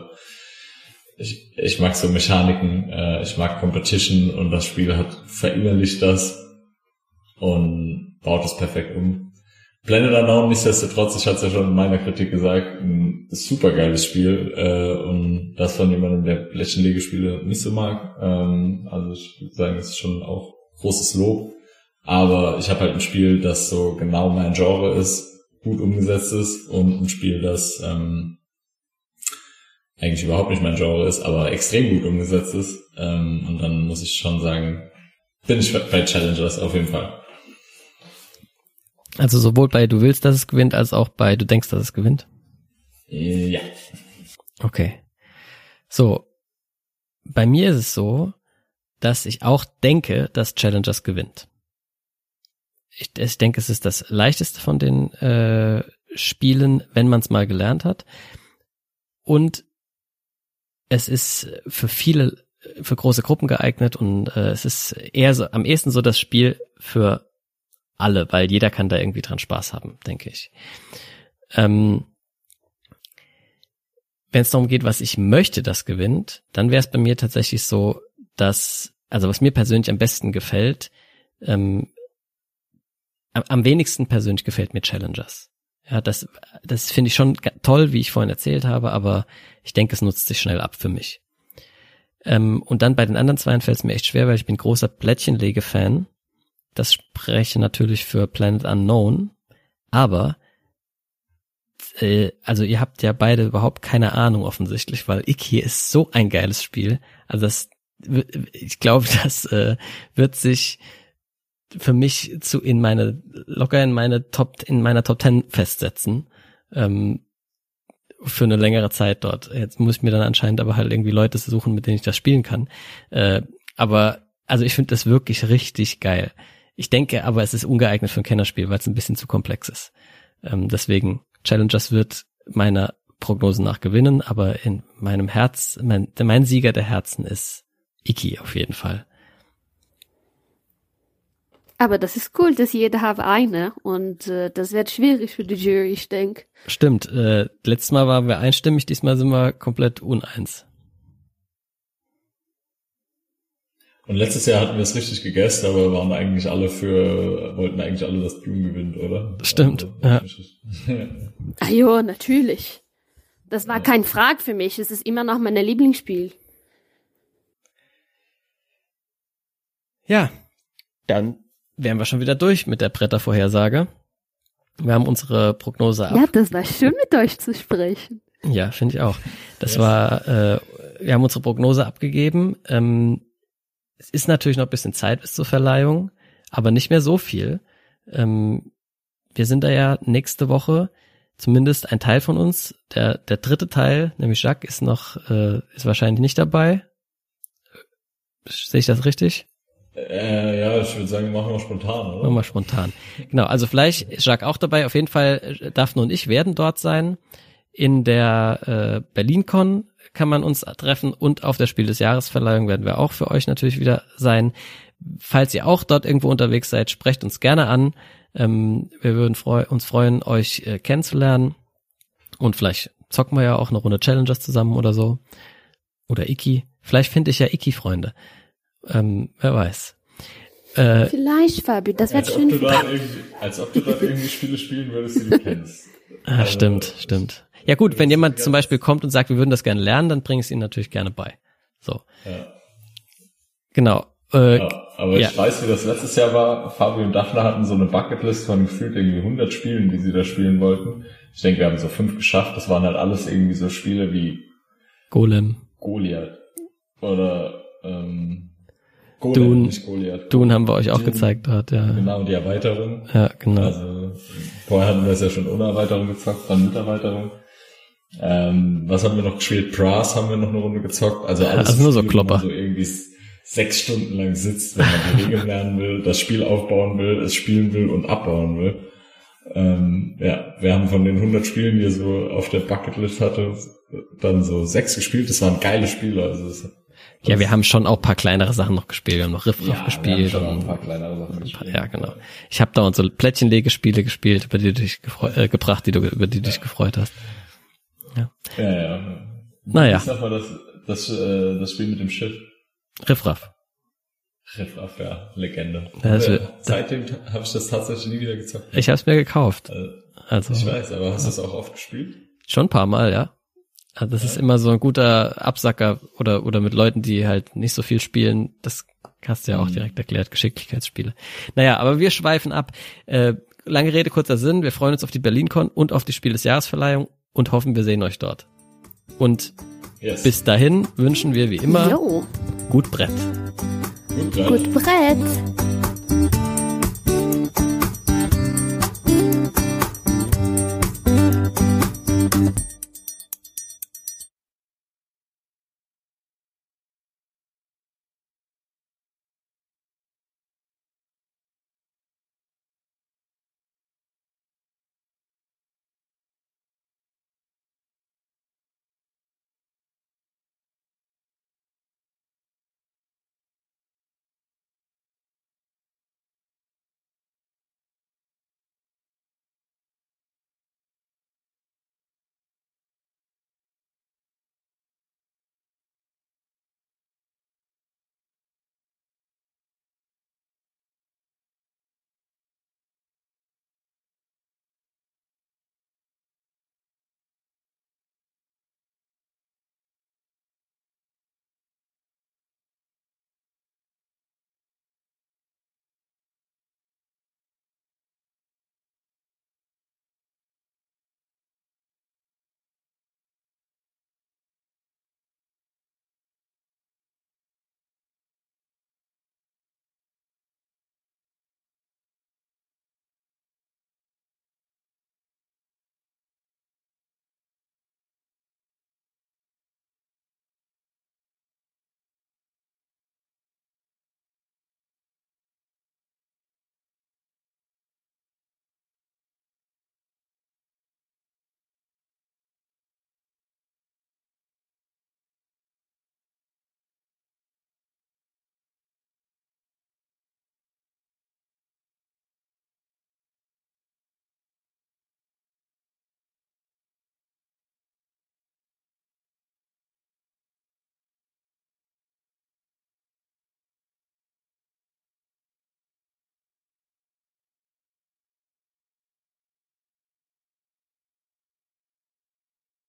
ich, ich mag so Mechaniken, äh, ich mag Competition und das Spiel hat verinnerlicht das und baut es perfekt um. Planet Unknown nichtsdestotrotz, ich hatte es ja schon in meiner Kritik gesagt, ein super geiles Spiel äh, und das von jemandem, der Blechenlegespiele nicht so mag. Ähm, also ich würde sagen, es ist schon auch großes Lob. Aber ich habe halt ein Spiel, das so genau mein Genre ist, gut umgesetzt ist und ein Spiel, das ähm, eigentlich überhaupt nicht mein Genre ist, aber extrem gut umgesetzt ist. Ähm, und dann muss ich schon sagen, bin ich bei Challengers auf jeden Fall. Also sowohl bei du willst, dass es gewinnt, als auch bei du denkst, dass es gewinnt? Ja. Okay. So. Bei mir ist es so, dass ich auch denke, dass Challengers gewinnt. Ich, ich denke, es ist das leichteste von den äh, Spielen, wenn man es mal gelernt hat. Und es ist für viele, für große Gruppen geeignet und äh, es ist eher so, am ehesten so das Spiel für alle, weil jeder kann da irgendwie dran Spaß haben, denke ich. Ähm, Wenn es darum geht, was ich möchte, das gewinnt, dann wäre es bei mir tatsächlich so, dass, also was mir persönlich am besten gefällt, ähm, am, am wenigsten persönlich gefällt mir Challengers. Ja, das, das finde ich schon toll, wie ich vorhin erzählt habe, aber ich denke, es nutzt sich schnell ab für mich. Ähm, und dann bei den anderen zwei fällt es mir echt schwer, weil ich bin großer Plättchenlege-Fan. Das spreche natürlich für Planet Unknown, aber äh, also ihr habt ja beide überhaupt keine Ahnung offensichtlich, weil Iki ist so ein geiles Spiel. Also das, ich glaube, [LAUGHS] das äh, wird sich für mich zu in meine locker in meine Top in meiner Top Ten festsetzen ähm, für eine längere Zeit dort. Jetzt muss ich mir dann anscheinend aber halt irgendwie Leute suchen, mit denen ich das spielen kann. Äh, aber also ich finde das wirklich richtig geil. Ich denke aber, es ist ungeeignet für ein Kennerspiel, weil es ein bisschen zu komplex ist. Ähm, deswegen Challengers wird meiner Prognose nach gewinnen, aber in meinem Herz, mein, mein Sieger der Herzen ist Iki auf jeden Fall. Aber das ist cool, dass jeder hat eine und äh, das wird schwierig für die Jury, ich denke. Stimmt. Äh, letztes Mal waren wir einstimmig, diesmal sind wir komplett uneins. Und letztes Jahr hatten wir es richtig gegessen, aber waren eigentlich alle für, wollten eigentlich alle, dass Doom gewinnt, oder? Stimmt, also, ja. [LAUGHS] ah jo, natürlich. Das war ja. kein Frag für mich. Es ist immer noch mein Lieblingsspiel. Ja, dann wären wir schon wieder durch mit der Brettervorhersage. Wir haben unsere Prognose ab. Ja, das war schön mit euch zu sprechen. Ja, finde ich auch. Das yes. war, äh, wir haben unsere Prognose abgegeben. Ähm, es ist natürlich noch ein bisschen Zeit bis zur Verleihung, aber nicht mehr so viel. Ähm, wir sind da ja nächste Woche, zumindest ein Teil von uns, der, der dritte Teil, nämlich Jacques, ist noch, äh, ist wahrscheinlich nicht dabei. Sehe ich das richtig? Äh, ja, ich würde sagen, machen wir spontan, oder? Machen wir spontan. Genau, also vielleicht ist Jacques auch dabei. Auf jeden Fall, äh, Daphne und ich werden dort sein. In der äh, BerlinCon kann man uns treffen und auf der Spiel des Jahresverleihung werden wir auch für euch natürlich wieder sein. Falls ihr auch dort irgendwo unterwegs seid, sprecht uns gerne an. Ähm, wir würden freu uns freuen, euch äh, kennenzulernen. Und vielleicht zocken wir ja auch eine Runde Challengers zusammen oder so. Oder Iki. Vielleicht finde ich ja Iki-Freunde. Ähm, wer weiß. Äh, Vielleicht, Fabi, das wird Als ob, schön. du da irgendwie, als ob du da irgendwie Spiele spielen würdest, die du kennst. ah, Also, stimmt, stimmt. Ja gut, wenn jemand zum Beispiel kommt und sagt, wir würden das gerne lernen, dann bringe ich es ihnen natürlich gerne bei. So, Ja. genau. Äh, Ja, aber Ja. ich weiß, wie das letztes Jahr war. Fabi und Daphne hatten so eine Bucketlist von gefühlt irgendwie 100 Spielen, die sie da spielen wollten. Ich denke, wir haben so fünf geschafft. Das waren halt alles irgendwie so Spiele wie Golem. Goliath oder ähm, Golem, Dune. nicht Goliath. Dune haben wir euch auch Dune. gezeigt dort, ja. Genau, die Erweiterung. Ja, genau. Also vorher hatten wir es ja schon ohne Erweiterung gezockt, dann mit Erweiterung. Ähm, was haben wir noch gespielt? Brass haben wir noch eine Runde gezockt. Also alles also nur so Klopper. so irgendwie sechs Stunden lang sitzt, wenn man die [LAUGHS] Regeln lernen will, das Spiel aufbauen will, es spielen will und abbauen will. Ähm, ja, wir haben von den 100 Spielen, die er so auf der Bucketlist hatte, dann so sechs gespielt. Das waren geile Spiele. Also es, Ja, wir haben schon auch paar kleinere Sachen noch gespielt. Wir haben noch Riff Raff ja, wir haben gespielt. schon ein und paar kleinere Sachen gespielt. Ja, genau. Ich habe da so Plättchenlegespiele gespielt, über die du dich gefreut, äh, gebracht, die du über die du dich gefreut hast. Ja, ja. Naja. Ich sag mal, das, das, äh, das Spiel mit dem Schiff. Riff Raff. Riff Raff, ja, Legende. Ja, Ja, wird- seitdem habe ich das tatsächlich nie wieder gezockt. Ich habe es mir gekauft. Äh, Also Ich weiß, aber hast du das auch oft gespielt? schon ein paar Mal, ja. Also das ist immer so ein guter Absacker oder oder mit Leuten, die halt nicht so viel spielen. Das hast du ja auch Mhm. direkt erklärt, Geschicklichkeitsspiele. Naja, aber wir schweifen ab. Äh, lange Rede, kurzer Sinn. Wir freuen uns auf die BerlinCon und auf die Spiel des Jahresverleihung und hoffen, wir sehen euch dort. Und Yes. bis dahin wünschen wir wie immer Jo, gut Brett. Gut, gleich. gut Brett.